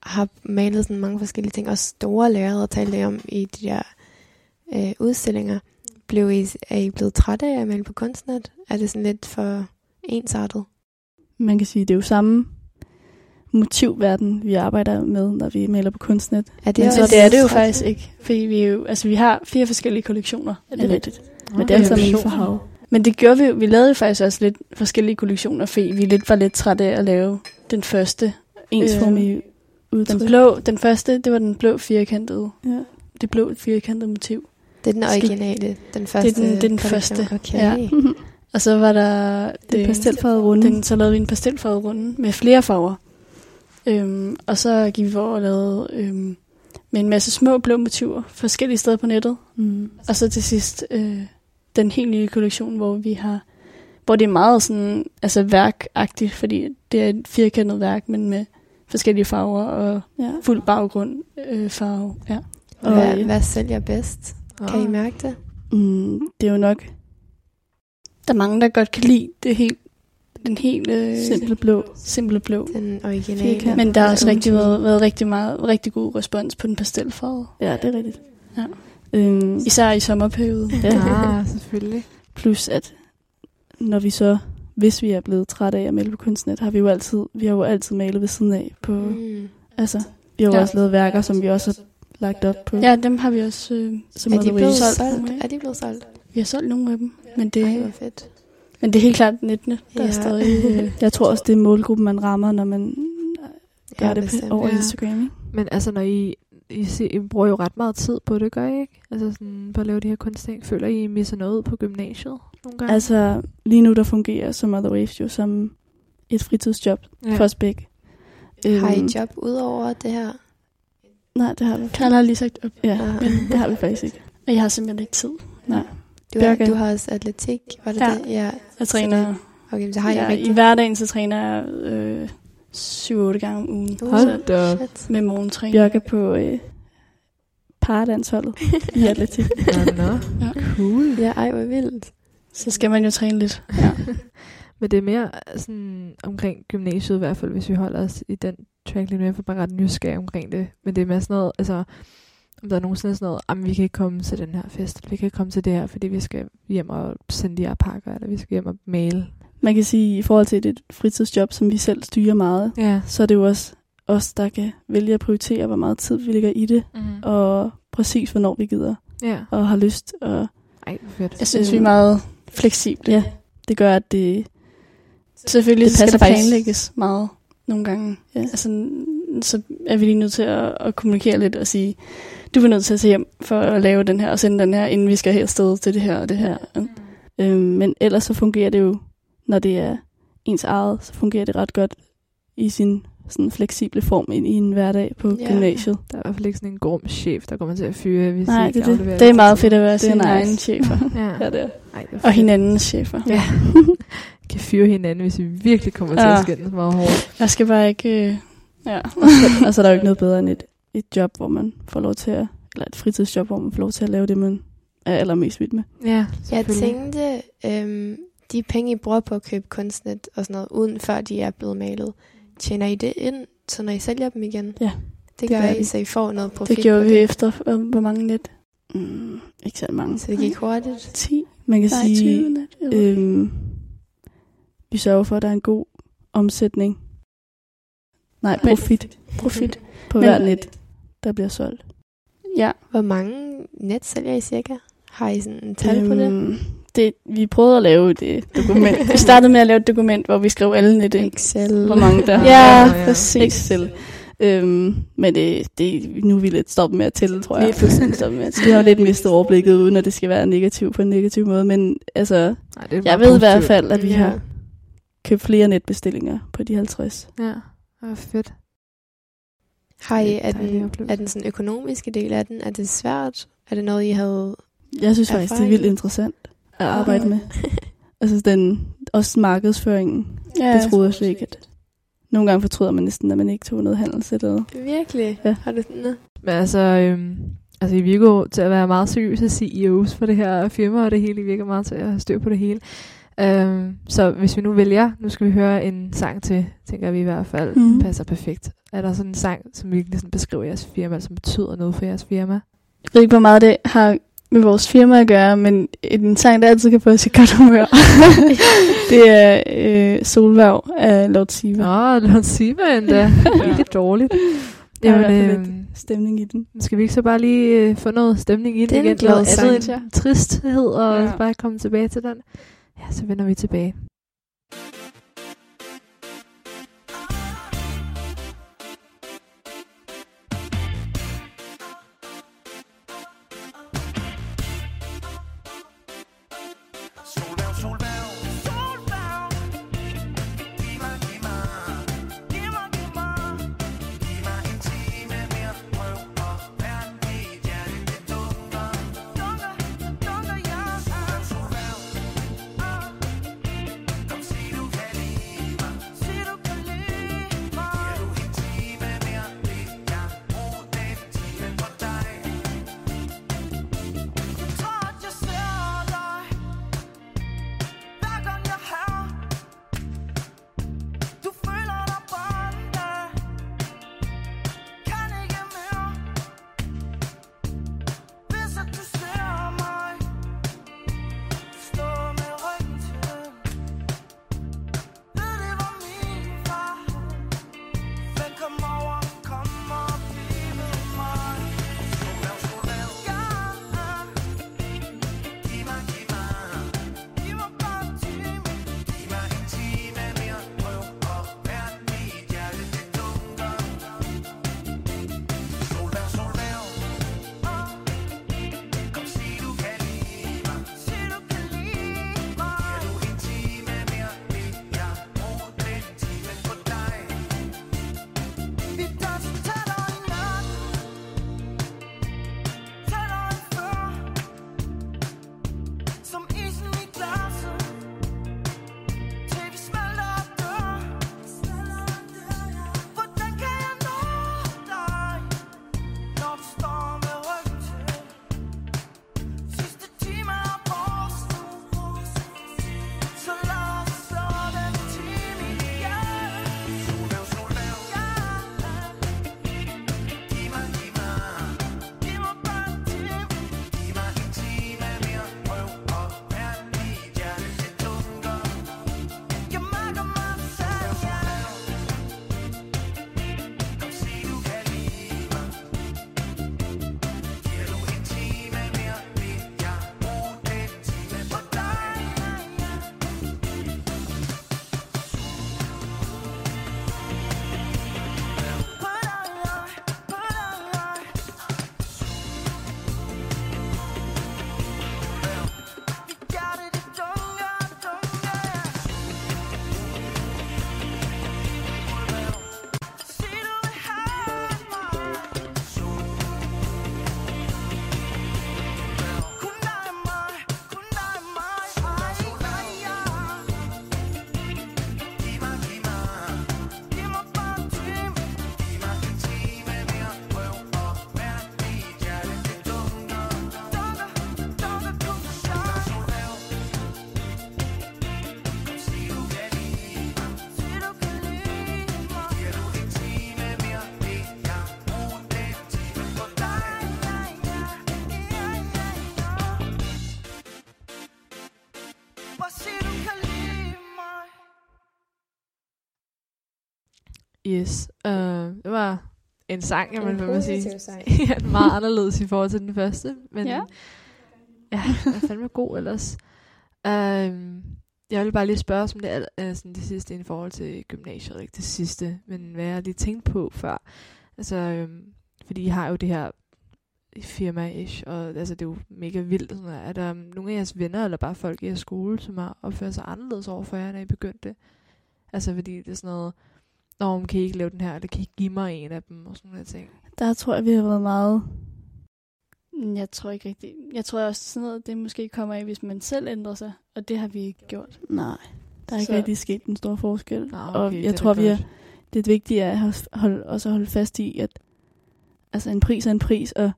har malet sådan mange forskellige ting, og store lærere talte I om i de der øh, udstillinger. Blev I, er I blevet trætte af at male på kunstnet? Er det sådan lidt for ensartet? man kan sige, det er jo samme motivverden, vi arbejder med, når vi maler på kunstnet. Er det, Men også så det er det jo faktisk ikke, fordi vi, er jo, altså, vi har fire forskellige kollektioner. Er det rigtigt? Nå, Men det er sammen inden for hav. Men det gjorde vi. Vi lavede jo faktisk også lidt forskellige kollektioner, fordi vi lidt var lidt trætte af at lave den første. Ensformige udtryk. Den blå, den første, det var den blå firkantede, Ja. det blå firkantede motiv. Det er den originale, den første. den- det er den første, Okay. ja. Og så var der Den pastelfarvede runde. Den, så lavede vi en pastelfarvet runde med flere farver. Øhm, og så gik vi over og lavede øhm, med en masse små blå motiver forskellige steder på nettet. Mm. Og så til sidst øh, den helt nye kollektion, hvor vi har hvor det er meget sådan, altså værkagtigt, fordi det er et firkantet værk, men med forskellige farver og Ja. fuld baggrund øh, farve. Ja. Og, Hvad, øh, hvad sælger bedst? Kan I mærke det? Mm, det er jo nok Der er mange, der godt kan lide det helt, den helt øh, simple blå. simple blå. Den originale. Firkant. Men der har også Ja. rigtig været, været rigtig, meget, rigtig god respons på den pastelfarvede. Ja, det er rigtigt. Ja. Øhm, Især i sommerperioden. ja. Ah, selvfølgelig. Plus at når vi så, hvis vi er blevet trætte af at male på kunstnet, har vi jo altid, vi har jo altid malet ved siden af på, mm. Altså, vi har jo Ja. også lavet værker, som vi også har lagt op på. Ja, dem har vi også... Øh, som Er de blevet solgt? solgt? Er de blevet solgt? vi har solgt nogle af dem, men det, Ej, hvor fedt. Men det er helt klart nettene, der Ja. er stadig... Øh, Jeg tror også, det er målgruppen, man rammer, når man gør Ja, det bestemt. på, over Ja. Instagram. Ikke? Men altså, når I, I, ser, I bruger jo ret meget tid på det, gør I ikke? Altså sådan, på at lave de her kunstting. Føler I, I misser noget ud på gymnasiet nogle gange? Altså, lige nu der fungerer som Mother Waves jo som et fritidsjob ja. for os begge. Har I Øhm, job udover det her? Nej, det har vi. Karl har lige sagt op, Ja, Ah. men det har vi faktisk ikke. og jeg har simpelthen ikke tid. Nej. Du, er, Bjørke? du har også atletik, var det Ja. det? Ja. Jeg træner... Okay, så har I Ja, rigtig... I hverdagen så træner jeg øh, 7-8 gange om ugen. Uh, Hold da. Med morgentræning. Bjørke på øh, paradansholdet i atletik. Nå, nå. Ja. Cool. Ja, ej, hvor vildt. Så skal man jo træne lidt. Men det er mere sådan omkring gymnasiet i hvert fald, hvis vi holder os i den track lige nu. Jeg er bare ret nysgerrig omkring det. Men det er mere sådan noget, altså, om der er nogensinde sådan noget, jamen vi kan ikke komme til den her fest, eller vi kan ikke komme til det her, fordi vi skal hjem og sende de her pakker, eller vi skal hjem og male. Man kan sige, i forhold til et fritidsjob, som vi selv styrer meget, Ja. så er det jo også os, der kan vælge at prioritere, hvor meget tid vi lægger i det, Mm. og præcis hvornår vi gider, Ja. og har lyst. Og Ej, fedt. Jeg synes, Øh, vi er meget fleksible. ja, det gør, at det... Selvfølgelig Det det skal faktisk. planlægges meget nogle gange. Ja. Altså, så er vi lige nødt til at, at kommunikere lidt og sige, du er nødt til at tage hjem for at lave den her og sende den her, inden vi skal her sted til det her og det her. Ja. Øhm, men ellers så fungerer det jo, når det er ens eget, så fungerer det ret godt i sin sådan fleksible form ind i en hverdag på Ja. gymnasiet. Der er i hvert fald ikke sådan en grum chef, der kommer til at fyre, hvis Nej, I ikke det er det. afleverer Det er meget fedt at være Det sin nice. egen chefer. tiden. Ja. Ja, det er. Ej, det er Og hinandens chefer. Ja. kan fyre hinanden, hvis vi virkelig kommer til Ja. at skændes meget hårdt. Jeg skal bare ikke... Øh, ja. og så er der jo ikke noget bedre end et, et job, hvor man får lov til at, eller et fritidsjob, hvor man får lov til at lave det, man er allermest vild med. Ja, Jeg tænkte, øhm, de penge, I bruger på at købe kunstnet og sådan noget, uden før de er blevet malet, tjener I det ind, så når I sælger dem igen? Ja, Det gør gør I, så I får noget profit Det gjorde på vi efter, hvor mange net? Mm, ikke så mange. Så det gik hurtigt. 10. Man kan Nej, sige, 20 net. Øh, øhm, vi sørger for, at der er en god omsætning. Nej, Men- profit profit. på hver net, der bliver solgt. Ja, Hvor mange net sælger I cirka? Har I sådan en tal på det? Øhm, det? Vi prøvede at lave det dokument. vi startede med at lave et dokument, hvor vi skrev alle net ind. Excel. Hvor mange der Ja, ja. præcis. Excel. Øhm, men det, det, nu er vi lidt stoppet med at tælle, tror jeg. Vi er fuldstændig stoppet med at Vi har lidt mistet overblikket, uden at det skal være negativt på en negativ måde. Men altså, Nej, det jeg ved i hvert positivt. fald, at vi Ja. har købt flere netbestillinger på de 50. Ja, det var fedt. Har I, er den, er den sådan økonomiske del af den, er det svært? Er det noget, I havde... Jeg synes faktisk, det er Erfaring. vildt interessant at arbejde med. Altså den, også markedsføringen. Ja, Det troede jeg slet ikke, at nogle gange fortryder man næsten, at man ikke tog noget handels eller noget. Virkelig? Ja. Har du sådan noget? Men altså, øhm, altså, I virker til at være meget seriøse CEOs for det her firma, og det hele I virker meget til at have styr på det hele. Øhm, så hvis vi nu vælger, nu skal vi høre en sang til, tænker vi i hvert fald, mm. passer perfekt. Er der sådan en sang, som virkelig sådan beskriver jeres firma, som betyder noget for jeres firma? Jeg ved ikke, hvor meget det har med vores firma at gøre, men en sang, der altid kan få os i godt humør, det er øh, Solværv af Lord Siva. Os sige mig endda. Ikke dårligt. Der er i Jamen, øhm, Stemning i den. skal vi ikke så bare lige øh, få noget stemning ind Det er en igen? Noget andet end tristhed, og ja. bare komme tilbage til den? Ja, så vender vi tilbage. Yes. Uh, det var en sang, vil man sige. positiv sang. ja, meget anderledes i forhold til den første. Men Ja. ja den er fandme god ellers. Um, jeg vil bare lige spørge som det, øh, sådan det sidste i forhold til gymnasiet. Ikke det sidste, men hvad jeg lige tænkt på før. Altså, øhm, fordi I har jo det her firma-ish, og altså, det er jo mega vildt. Sådan, er der nogle af jeres venner, eller bare folk i jeres skole, som har opført sig anderledes over for jer, når I begyndte? Altså, fordi det er sådan noget, Nå, men kan I ikke lave den her, eller kan I ikke give mig en af dem, og sådan nogle ting. Der tror jeg, vi har været meget... Mm, Jeg tror ikke rigtigt. Jeg tror også, sådan noget, det måske kommer af, hvis man selv ændrer sig. Og det har vi ikke gjort. Nej, der er ikke Så- rigtig sket en stor forskel. Nå, og det jeg tror, vi er, det er vigtigt at holde, holde, også at holde fast i, at altså en pris er en pris, og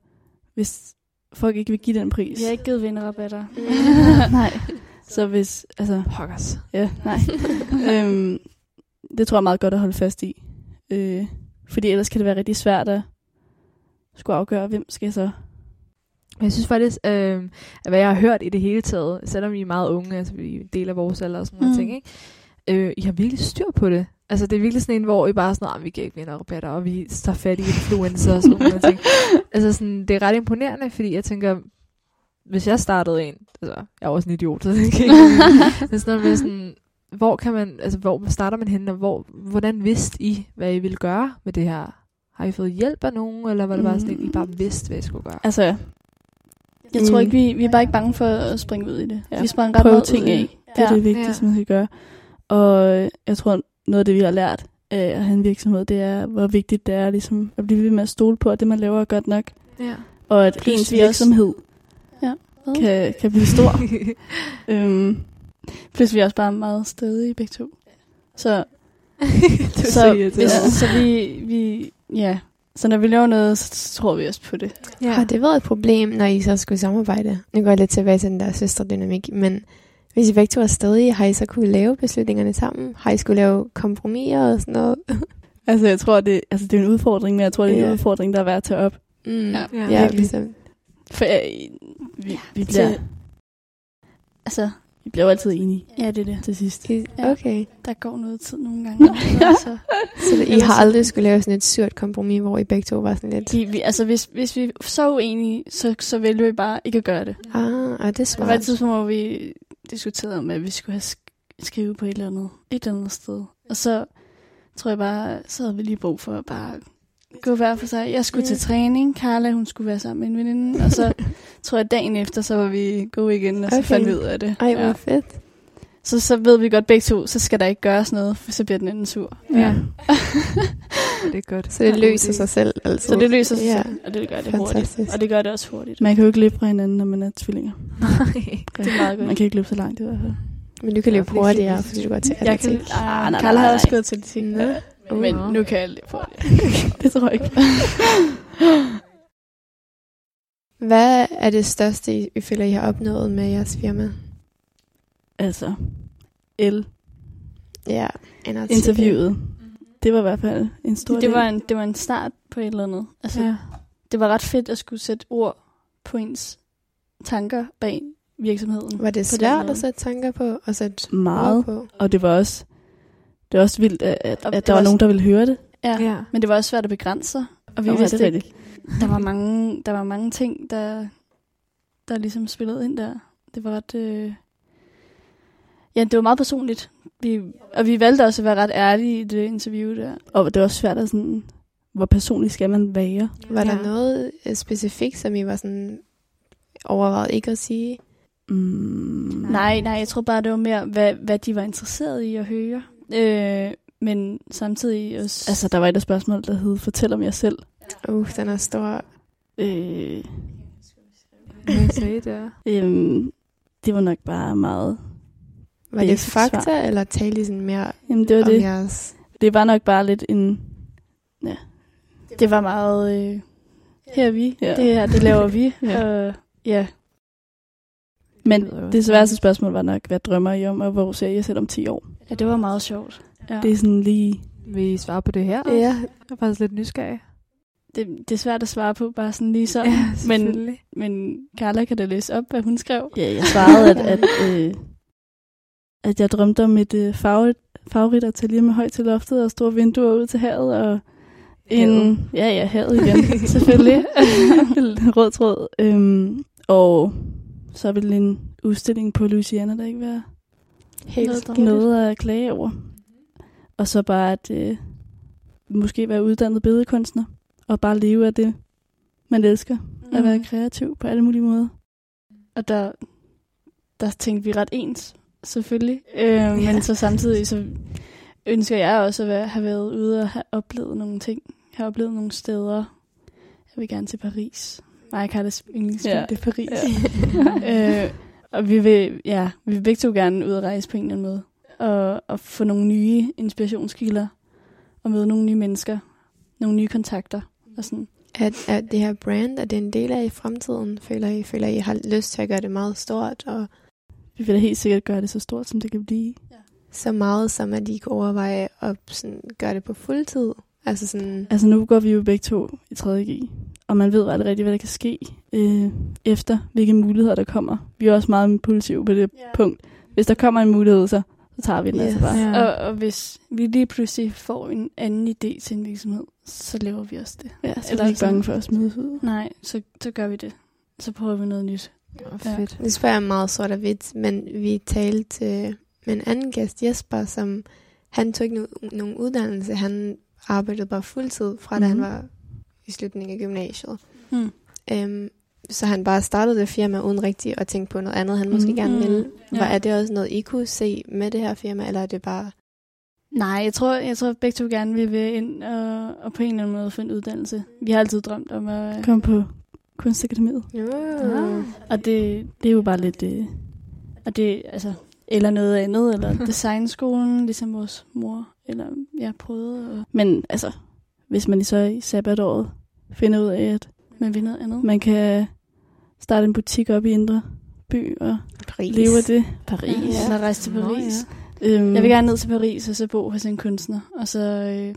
hvis folk ikke vil give den pris... Vi har ikke givet vinderrabatter. nej. Så hvis, altså, Pokkers. ja, nej. øhm, det tror jeg er meget godt at holde fast i. Øh, fordi ellers kan det være rigtig svært at skulle afgøre, hvem skal så... Men jeg synes faktisk, øh, at hvad jeg har hørt i det hele taget, selvom I er meget unge, altså vi er en del af vores alder og sådan noget Mm. ting, ikke? Øh, I har virkelig styr på det. Altså det er virkelig sådan en, hvor I bare sådan, "Ah, vi kan ikke vinde rabatter, og vi tager fat i influencer og sådan noget ting. Altså sådan, det er ret imponerende, fordi jeg tænker, hvis jeg startede en, altså jeg er også en idiot, så det kan ikke er sådan noget med sådan, hvor kan man, altså hvor starter man henne, og hvor, hvordan vidste I, hvad I ville gøre med det her? Har I fået hjælp af nogen, eller var det bare sådan, at I bare vidste, hvad I skulle gøre? Altså, Jeg tror Mm. ikke, vi, vi er bare ikke bange for at springe ud i det. Ja. Vi sprang ret prøve meget ud ting i af. Det er Ja. det vigtigste, man kan gøre. Og jeg tror, noget af det, vi har lært af at have en virksomhed, det er, hvor vigtigt det er ligesom, at blive ved med at stole på, at det, man laver, er godt nok. Ja. Og at Plus ens vi også- virksomhed Ja. Kan, kan blive stor. øhm, Plus vi er også bare meget stedige begge to. Så, det er så, irriterende. hvis, så vi, vi, ja. Så når vi laver noget, så tror vi også på det. Ja. Har det været et problem, når I så skulle samarbejde? Nu går jeg lidt tilbage til den der søsterdynamik, men hvis I begge to er stadig, har I så kunne lave beslutningerne sammen? Har I skulle lave kompromiser og sådan noget? altså, jeg tror, det, altså, det er en udfordring, men jeg tror, det er en Ja. udfordring, der er værd at tage op. Mm. Ja, ja, virkelig. bestemt. For øh, vi, vi, bliver, Til, altså, vi bliver jo altid enige ja, det er det. til sidst. Ja. Okay. Der går noget tid nogle gange. altså, Så I har aldrig skulle lave sådan et surt kompromis, hvor I begge to var sådan lidt... vi, vi, altså hvis, hvis vi er så uenige, så, så vælger vi bare ikke at gøre det. Ah, ah det er Der var et smart. tidspunkt, hvor vi diskuterede om, at vi skulle have sk- skrive på et eller andet, et eller andet sted. Og så tror jeg bare, så havde vi lige brug for at bare gå hver for sig. Jeg skulle til træning, Carla hun skulle være sammen med en veninde, og så tror jeg dagen efter, så var vi gode igen, og så Okay. fandt vi ud af det. Ej, hvor fedt. Så, så ved vi godt begge to, så skal der ikke gøres noget, for så bliver den anden sur. Ja. det er godt. Så det løser sig selv altid. Så det løser sig Ja. selv, og det gør det hurtigt. Fantastisk. Og det gør det også hurtigt. Man kan jo ikke løbe fra hinanden, når man er tvillinger. Nej. Det er meget godt. Man kan ikke løbe så langt i hvert fald. Men du kan Ja, løbe er hurtigere, fordi du går til Jeg kan, atletik. ah, nej, nej, har også gået til atletik. Uh. Men nu kan jeg løbe hurtigt. det tror jeg ikke. Hvad er det største, I, føler, I har opnået med jeres firma? Altså, L Ja, en artikel. interviewet. Det var i hvert fald en stor Det del. var, en, det var en start på et eller andet. Altså, Ja. Det var ret fedt at skulle sætte ord på ens tanker bag virksomheden. Var det svært at sætte tanker på og sætte meget. ord på? Og det var også, det var også vildt, at, at, der var var nogen, også- der ville høre det. Ja. ja. Men det var også svært at begrænse sig. Og vi ja, vidste det ikke, der var mange, der var mange ting, der, der ligesom spillede ind der. Det var ret... Øh... Ja, det var meget personligt. Vi, og vi valgte også at være ret ærlige i det interview der. Og det var også svært at sådan, hvor personlig skal man være? Var Ja. der noget øh, specifikt, som I var sådan overvejet ikke at sige? Mm, Nej, nej, jeg tror bare, det var mere, hvad, hvad de var interesseret i at høre. Øh, men samtidig også... Altså, der var et af spørgsmål, der hed, fortæl om jer selv. Uh, den er stor. Øh, Hvad sagde I der? øhm, det var nok bare meget... Var det fakta, svar. eller talte I sådan mere Jamen, det var om det. jeres... Det var nok bare lidt en... Det var meget, øh, her er vi, Ja. ja. det her, det laver vi. Ja. ja. Øh, ja. Men Det det sværeste spørgsmål var nok, hvad drømmer I om, og hvor ser I jer selv om 10 år? ja, det var meget sjovt. Ja. Det er sådan lige... Vil I svare på det her? Ja, Jeg er faktisk lidt nysgerrig. Det, det er svært at svare på, bare sådan lige så. Ja, men, men Carla kan da læse op, hvad hun skrev. Ja, jeg svarede, at, at, øh, at jeg drømte om et øh, favorit, favorit atelier med højt til loftet og store vinduer ud til havet. Og en, Havet. ja, ja, havet igen, selvfølgelig. Rød tråd. Øhm, og så vil en udstilling på Louisiana, der ikke være Helt Noget noget at klage over. Og så bare at øh, måske være uddannet billedkunstner, og bare leve af det, man elsker. Mm. At være kreativ på alle mulige måder. Og der, der tænkte vi ret ens, selvfølgelig. Øh, Men så samtidig så ønsker jeg også at være, have været ude og have oplevet nogle ting. Have oplevet nogle steder. Jeg vil gerne til Paris. Mig og Carlas yndlingsby, Ja. ja. det er Paris. Ja. øh, og vi vil, ja, vi vil begge to gerne ud og rejse på en eller anden måde. Og, og få nogle nye inspirationskilder. Og møde nogle nye mennesker. Nogle nye kontakter. Og sådan. Er, er det her brand, er det en del af i fremtiden? Føler I, føler I har lyst til at gøre det meget stort, og Vi vil da helt sikkert gøre det så stort, som det kan blive. så meget, som at I kan overveje at sådan, gøre det på fuldtid? Altså sådan, Altså nu går vi jo begge to i 3.G, og man ved aldrig rigtigt, hvad der kan ske øh, efter, hvilke muligheder der kommer. Vi er også meget impulsive på det Ja. punkt. Hvis der kommer en mulighed, så, så tager vi den Yes. altså bare. Ja. Og, og hvis vi lige pludselig får en anden idé til en virksomhed, så laver vi også det. Ja, så er Eller vi ikke bange for at smide ud. Nej, så, så gør vi det. Så prøver vi noget nyt. Oh, Ja. fedt. nu spørger jeg meget sort og hvidt, men vi talte til med en anden gæst, Jesper, som han tog ikke no- nogen uddannelse. Han arbejdede bare fuldtid fra da han Mhm. var i slutningen af gymnasiet. Hmm. Øhm, så han bare startede det firma uden rigtig at tænke på noget andet, han måske Mhm. gerne ville. Ja. Var, er det også noget, I kunne se med det her firma, eller er det bare... Nej, jeg tror, jeg tror at begge to gerne vil, vil ind og, og på en eller anden måde få en uddannelse. Vi har altid drømt om at... Kom på kunstakademiet. Jo. Ah. Og det, Det er jo bare lidt... Øh, og det, altså, eller noget andet, eller designskolen, ligesom vores mor, eller jeg prøvede, og, men altså, hvis man så i sabbatåret finder ud af, at men vi noget andet. man kan starte en butik op i Indre By og Paris. leve af det. Paris. Ja. Ja. Eller rejse til Nå, Paris. Øhm, Jeg vil gerne ned til Paris, og så bo hos en kunstner, og så øh,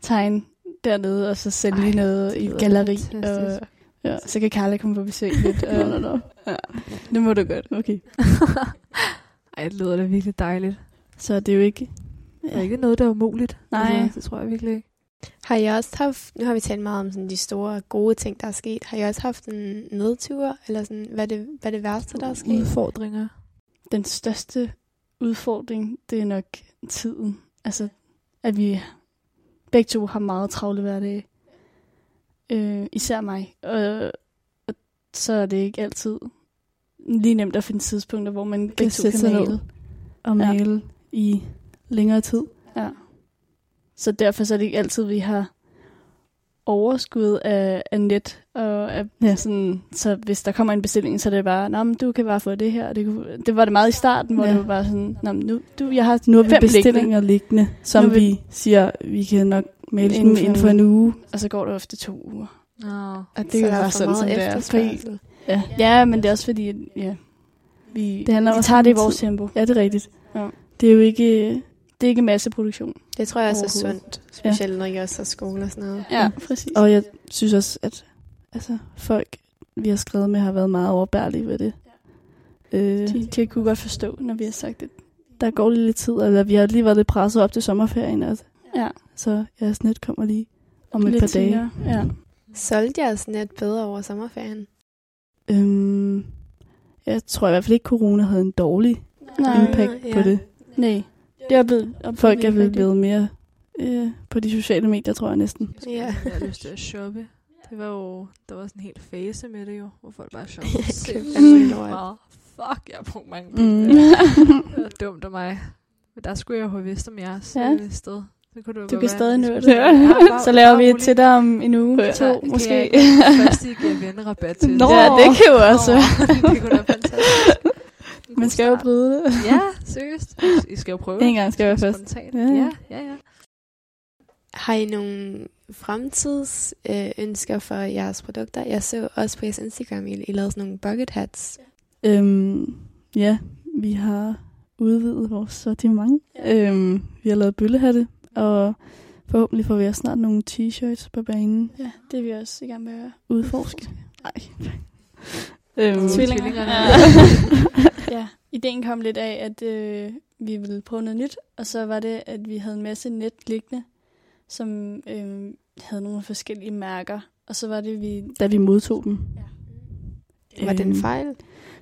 tegne dernede, og så sælge Ej, noget i galleri. Og, ja, så kan Carla komme på besøg lidt. Og, nå, nå. ja, det må du godt. Okay. Ej, det lyder da virkelig dejligt. Så det er jo ikke... Det er ikke noget, der er umuligt. Nej. Altså, det tror jeg virkelig ikke. Har I også haft, nu har vi talt meget om sådan de store gode ting, der er sket. Har I også haft en nedtur, eller sådan, hvad er det, hvad er det værste, der er sket? Udfordringer. Den største udfordring, det er nok tiden. Altså, at vi begge to har meget travle hverdage. Øh, især mig. Og, og så er det ikke altid lige nemt at finde tidspunkter, hvor man begge to kan sig ned. male. Og Ja. male i længere tid. Så derfor så er det ikke altid, vi har overskud af, af net. Og af, Ja. sådan, så hvis der kommer en bestilling, så er det bare, Nå, men du kan bare få det her. Det, kunne, det var det meget i starten, hvor Ja. det var bare sådan, Nå, men nu, du, jeg har Nu har vi fem liggende." bestillinger liggende, som vi, vi- siger, vi kan nok male Inden inden en for en uge. Og så går det ofte to uger. Nå. Og det Så er bare sådan, meget som det er. Ja. Ja, men det er også fordi, at, ja, vi, Det handler vi også tager det i vores tempo. ja, det er rigtigt. Ja. Det er jo ikke... Det er ikke masseproduktion. Det tror jeg også er sundt, specielt når I også har skole og sådan noget. Ja, præcis. Og jeg synes også, at altså, folk, vi har skrevet med, har været meget overbærlige ved det. Øh, De, de kunne godt forstå, når vi har sagt det. der går lige lidt tid, eller vi har lige været lidt presset op til sommerferien. Altså. Ja, Så jeres net kommer lige om et lidt par dage. senere. Ja. Solgte jeres net bedre over sommerferien? Øhm, jeg tror i hvert fald ikke, corona havde en dårlig Nej, impact ja. på det. nej. Er blevet, og Folk er vel blevet mere øh, på de sociale medier, tror jeg næsten. Ja. Jeg har lyst til at shoppe. Det var jo, der var sådan en hel fase med det jo, hvor folk bare shoppede Jeg sindssygt meget. Fuck, jeg har brugt mange Mm. penge. Det var dumt af mig. Men der skulle jeg jo have vidst om jeres Ja. ja. sted. Så kunne det jo Du godt kan være, stadig nå det. Ja, Så laver vi et til dig om en uge, Ja, to kan måske. Jeg ikke først I giver vennerabat til. Nå. Ja, det kan jo også. det kunne da være fantastisk. En Man skal jo start. bryde det. Ja, seriøst. I skal jo prøve. En gang skal jeg være først. Spontant. Ja. Ja, ja, ja. Har I nogle fremtidsønsker øh, ønsker for jeres produkter? Jeg så også på jeres Instagram, I, I lavede sådan nogle bucket hats. Øhm, ja, vi har udvidet vores sortiment. Øhm, vi har lavet bøllehatte, og forhåbentlig får vi også snart nogle t-shirts på banen. Ja, det er vi også i gang med at. Udforske. Nej. øhm, Tvillinger. Ja. ja, ideen kom lidt af, at øh, vi ville prøve noget nyt, og så var det, at vi havde en masse net liggende, som øh, havde nogle forskellige mærker, og så var det, vi... Da vi modtog dem. Var det en Øhm, fejl?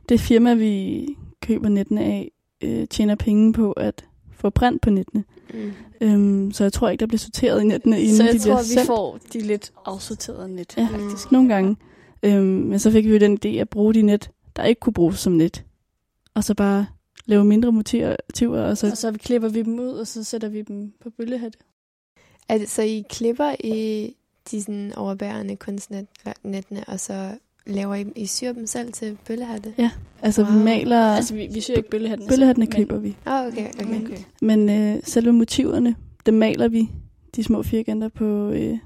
Det firma, vi køber nettene af, øh, tjener penge på at få brændt på nettene. Mm. Øhm, så jeg tror ikke, der bliver sorteret i nettene, inden Så de jeg bliver tror, vi sendt. får de lidt afsorterede net. Ja, faktisk. Nogle gange. Øhm, men så fik vi jo den idé at bruge de net, der ikke kunne bruges som net. Og så bare lave mindre motiver, og så Og så klipper vi dem ud, og så sætter vi dem på bøllehatte. Er det, så I klipper i de sådan overbærende kunstnettene, og så laver I I syr dem selv til bøllehatte? Ja. Altså, wow. Vi maler... Altså, vi, vi syr ikke bøllehatten. Bøllehattene men- klipper vi. Ah, okay, okay. Men- okay. Men øh, selve motiverne, dem maler vi, de små firkanter på, øh,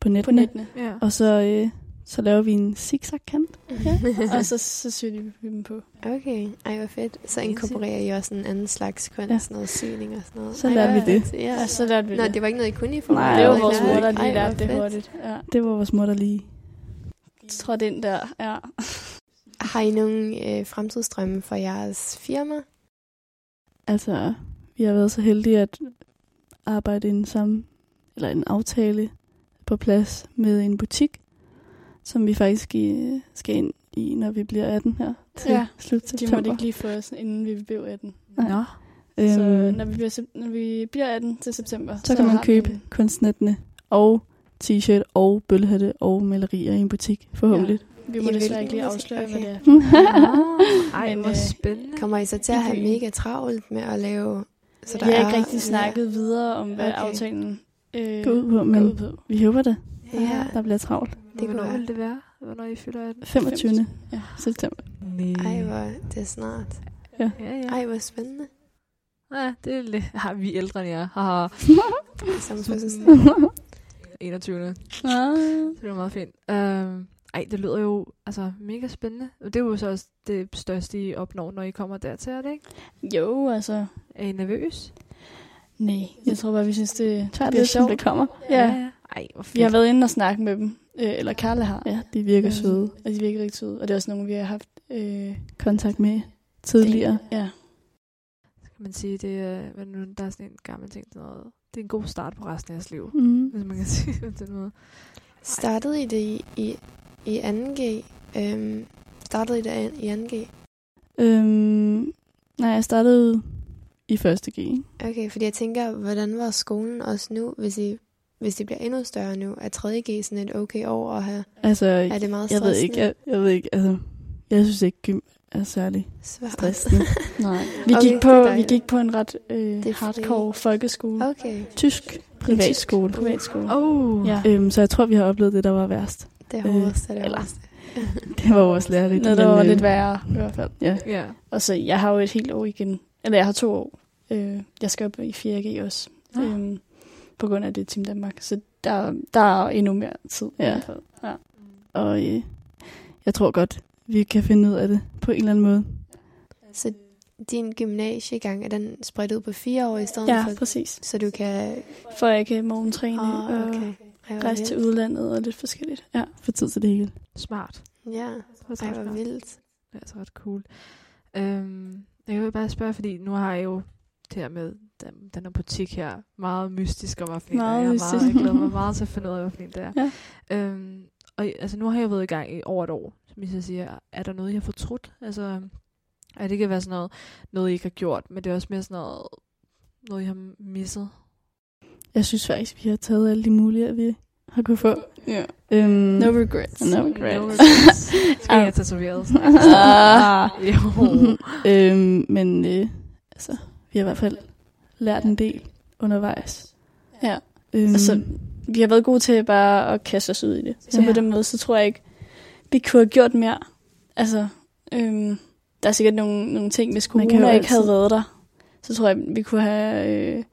på nettene. På nettene. Ja. Og så, øh, så laver vi en zigzag-kant. og så, så syr vi dem på. Okay, ej hvor fedt. Så inkorporerer I også en anden slags kunst, Ja. noget syning og sådan noget. Så hvor vi det. Ja. Så lærte vi Nå, det. det var ikke noget, I kunne i Nej, forvejen. det var vores nej. mor, der lige lærte det hurtigt. Ja. Det var vores mor, der lige... Trådte ind der, ja. Har I nogle øh, fremtidsdrømme for jeres firma? Altså, vi har været så heldige at arbejde i en sammen, eller en aftale på plads med en butik, som vi faktisk i, skal ind i, når vi bliver 18 her til Ja, slut De september. måtte ikke lige få os, inden vi blev 18. Nej. Nå. Øhm, Så når vi, bliver, når vi bliver 18 til september, så kan man vi købe en- kunstnettene og t-shirt og bøllehatte og malerier i en butik, forhåbentlig. Vi må I desværre ikke lige afsløre, Okay. hvad det er. Ej, Men, hvor øh, spændende. Kommer I så til at have mega travlt med at lave... Så vi har ikke er- rigtig snakket videre om, hvad Okay. aftalen øh, Gå ud på, går men ud på. vi håber det. Ja, Der bliver travlt. Det kunne Hvornår vil det være? Hvornår I fylder 18? 25. Ja. september. Nej. Ej, hvor det er snart. Ja, ja. Ej, hvor spændende. Ja, det er lidt... Har vi er ældre end jer. Haha. Samme fødselsdag. 21. Ah. Så det er meget fint. Um, ej, det lyder jo altså mega spændende. Og det er jo så også det største, I opnår, når I kommer dertil, er det ikke? Jo, altså... Er I nervøs? Nej, jeg tror bare, vi synes, det, det som sjovt. det kommer. Ja, Ej, hvor fedt. vi har været inde og snakke med dem. Øh, eller Karla har. Ja, de virker Øh, søde. Og de virker rigtig søde. Og det er også nogle, vi har haft... Øh, Kontakt med tidligere. Ja. Så kan man sige, det er, hvad nu, der er sådan en gammel ting, sådan noget. Det er en god start på resten af jeres liv. Mm. Hvis man kan sige det på den måde. Startede I det i, i, i 2G? Øhm, startede I det i 2G? Øhm, nej, jeg startede i første G. Okay, fordi jeg tænker, hvordan var skolen også nu, hvis I hvis det bliver endnu større nu? Er 3G sådan et okay år at have? Altså, Er det meget jeg ved ikke, jeg, jeg ved ikke, altså, jeg synes ikke, gym er særlig Svært. stressende. Nej. Vi, Okay, gik på, vi gik på en ret øh, Det hardcore folkeskole. Okay, Tysk privatskole. Privatskole. Oh. Ja. Øhm, så jeg tror, vi har oplevet det, der var værst. det er Øh, hårdest, det er eller-. Det var vores lærerigt. Noget, der var øh, lidt værre, i hvert fald. Ja. Ja. Og så, jeg har jo et helt år igen. Eller jeg har to år. Øh, jeg skal op i 4G også. Nå. Øhm, på grund af det Team Danmark. Så der, der er endnu mere tid. Ja. Ja. Og øh, jeg tror godt, vi kan finde ud af det på en eller anden måde. Så din gymnasiegang, er den spredt ud på fire år i stedet ja, for? præcis. Så du kan... For jeg kan morgentræne og okay. Ej, hvor rejse til udlandet og lidt forskelligt. Ja. For tid til det hele. Smart. Ja, Det er ret vildt. Det er altså ret cool. Øhm, jeg vil bare spørge, fordi nu har jeg jo det her med den, den her butik her, meget mystisk om, hvad for en det er. Meget Jeg, er mystisk. meget, jeg glæder mig meget til at finde ud af, hvad for en det er. Ja. Øhm, og altså, nu har jeg været i gang i over et år, som I så siger. Er der noget, I har fortrudt? Altså, er det ikke være sådan noget, noget, I ikke har gjort, men det er også mere sådan noget, noget, I har misset? Jeg synes faktisk, vi har taget alle de muligheder, vi har kunne få. ja. Øhm, No regrets. No regrets. No regrets. Skal jeg tatoveret? Ah. jo. øhm, men øh, altså, vi har i hvert fald lært en del undervejs. Ja. Øhm, Altså, vi har været gode til bare at kaste os ud i det. Så Ja. på den måde, så tror jeg ikke, vi kunne have gjort mere. Altså, øhm, der er sikkert nogle, nogle ting, hvis corona ikke havde været der, så tror jeg, vi kunne have, øh,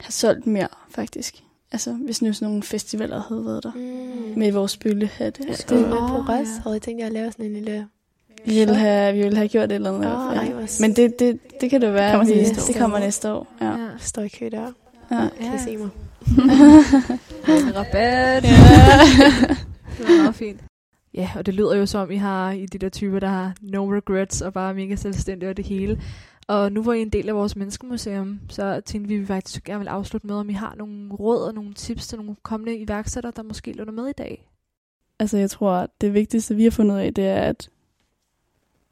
have solgt mere, faktisk. Altså, hvis nu sådan nogle festivaler havde været der. Mm. Med vores bøllehatte. Ja, så det er på rest. ja. Havde I tænkt jer at lave sådan en lille... vi, ville have, vi ville have gjort et eller andet. i Åh, hvert fald. ej, hvor Men det, det, det kan det være. kommer til vi- næste år. det kommer næste år. Ja. Ja. står i kø der. Ja. Kan I se mig? Rabat. det var meget fint. Ja, og det lyder jo som, I har i de der typer, der har no regrets og bare mega selvstændige og det hele. Og nu hvor I er en del af vores menneskemuseum, så tænkte vi, at vi faktisk gerne vil afslutte med, om I har nogle råd og nogle tips til nogle kommende iværksættere, der måske lytter med i dag. Altså, jeg tror, at det vigtigste, vi har fundet ud af, det er, at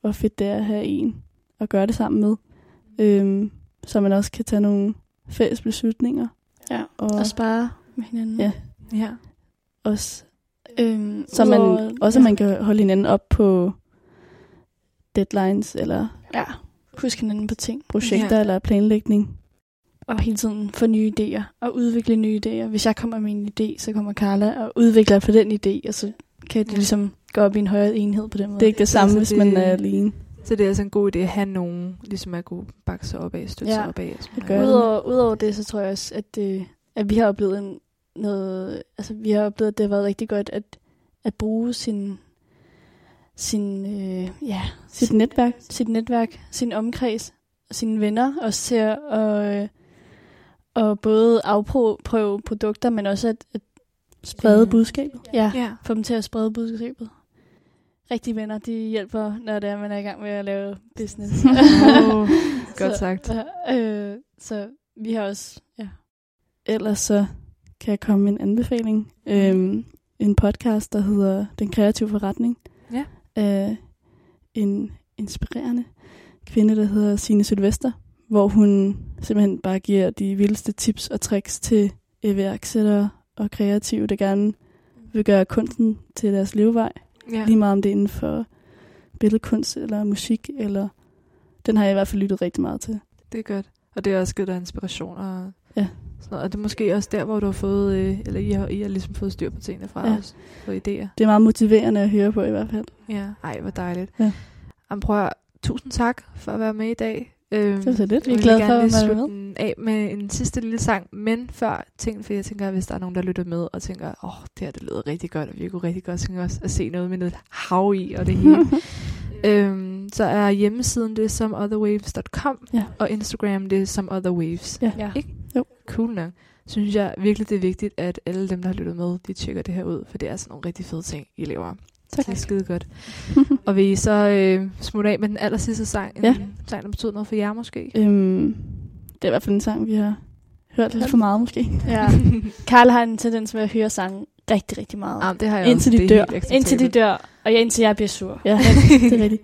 hvor fedt det er at have en at gøre det sammen med. Øhm, så man også kan tage nogle fælles beslutninger. Ja, Og, og spare med hinanden. Ja. Ja. også, Øhm, så man, udover- også at man kan holde hinanden op på deadlines eller Ja, husk hinanden på ting. projekter Ja. ja. eller planlægning. Og hele tiden få nye idéer og udvikle nye idéer. Hvis jeg kommer med en idé, så kommer Carla og udvikler på den idé, og så kan det Ja. ligesom gå op i en højere enhed på den måde. Det er ikke det samme, Altså, hvis det- man er alene. Så det er altså en god idé at have nogen, ligesom at kunne bakke sig op af, støtte sig Ja. op af. og. Udover, udover det, så tror jeg også, at, det, at vi har oplevet en, noget, altså vi har oplevet, at det har været rigtig godt at, at bruge sin, sin, øh, ja, Sit netværk. sit netværk, sin omkreds, sine venner også til at og, og både afprøve produkter, men også at, at Sprede budskabet. ja, Ja. få dem til at sprede budskabet. Rigtige venner, de hjælper, når det er, man er i gang med at lave business. Åh, godt Så, sagt. Øh, så vi har også, ja. Ellers så kan jeg komme med en anbefaling. Øhm, en podcast, der hedder Den Kreative Forretning. Ja. Af en inspirerende kvinde, der hedder Signe Sylvester. Hvor hun simpelthen bare giver de vildeste tips og tricks til iværksættere og kreative, der gerne vil gøre kunsten til deres levevej. Ja. Lige meget om det er inden for billedkunst eller musik. eller Den har jeg i hvert fald lyttet rigtig meget til. Det er godt. Og det har også givet dig inspiration. Og Ja. Sådan noget. Og det er måske også der, hvor du har fået, øh, eller I har, I har ligesom fået styr på tingene fra Ja. os. På idéer. Det er meget motiverende at høre på i hvert fald. Ja. Ej, hvor dejligt. Ja. Jamen, prøv at, tusind tak for at være med i dag. Øhm, Det var så lidt. Vi er jeg glade for gerne at slutte den af med en sidste lille sang, men før ting, for jeg tænker, at hvis der er nogen, der lytter med og tænker, åh, oh, det her det lyder rigtig godt, og vi kunne rigtig godt tænke os at se noget med noget hav i og det hele. øhm, så er hjemmesiden det er someotherwaves.com, Ja. og Instagram det er someotherwaves. Ja. Ja. Ikke? Jo. Cool nok. Synes jeg virkelig, det er vigtigt, at alle dem, der har lyttet med, de tjekker det her ud, for det er sådan nogle rigtig fede ting, I laver. Tak. Det er skide godt. og vil I så øh, smutte af med den aller sidste sang? En Ja. sang, der betyder noget for jer måske? øhm, det er i hvert fald en sang, vi har hørt lidt for meget måske. ja. Karl har en tendens med at høre sange rigtig, rigtig meget. Ah, det har jeg Indtil også. de dør. Indtil de dør, og jeg, indtil jeg bliver sur. Ja, det er rigtigt.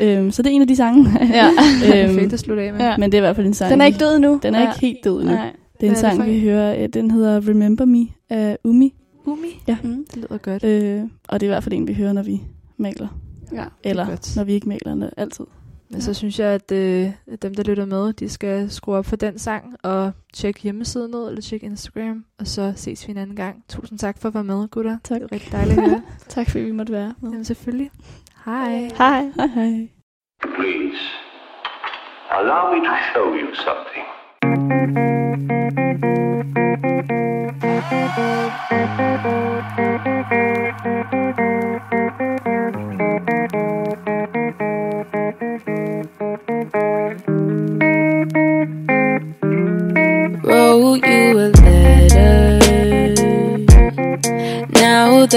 Øhm, så det er en af de sange. Ja. Perfekt at slutte af med. Ja. Men det er i hvert fald en sang. Den er ikke død endnu. Den er ja. ikke helt død endnu. Nej. Det er en sang, vi hører. øh, Den hedder Remember Me af Umi. Umi. Mm. Det lyder godt. Øh, og det er i hvert fald en, vi hører, når vi maler. Ja. Eller godt. når vi ikke maler, altid. Men så synes jeg, at, øh, dem, der lytter med, de skal skrue op for den sang, og tjekke hjemmesiden ud, eller tjekke Instagram, og så ses vi en anden gang. Tusind tak for at være med, gutter. Tak. Det var rigtig dejligt at høre. Tak fordi vi måtte være med. Jamen selvfølgelig. Hej. Hej. Hej hej. Please, allow me to show you something.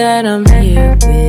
That I'm here without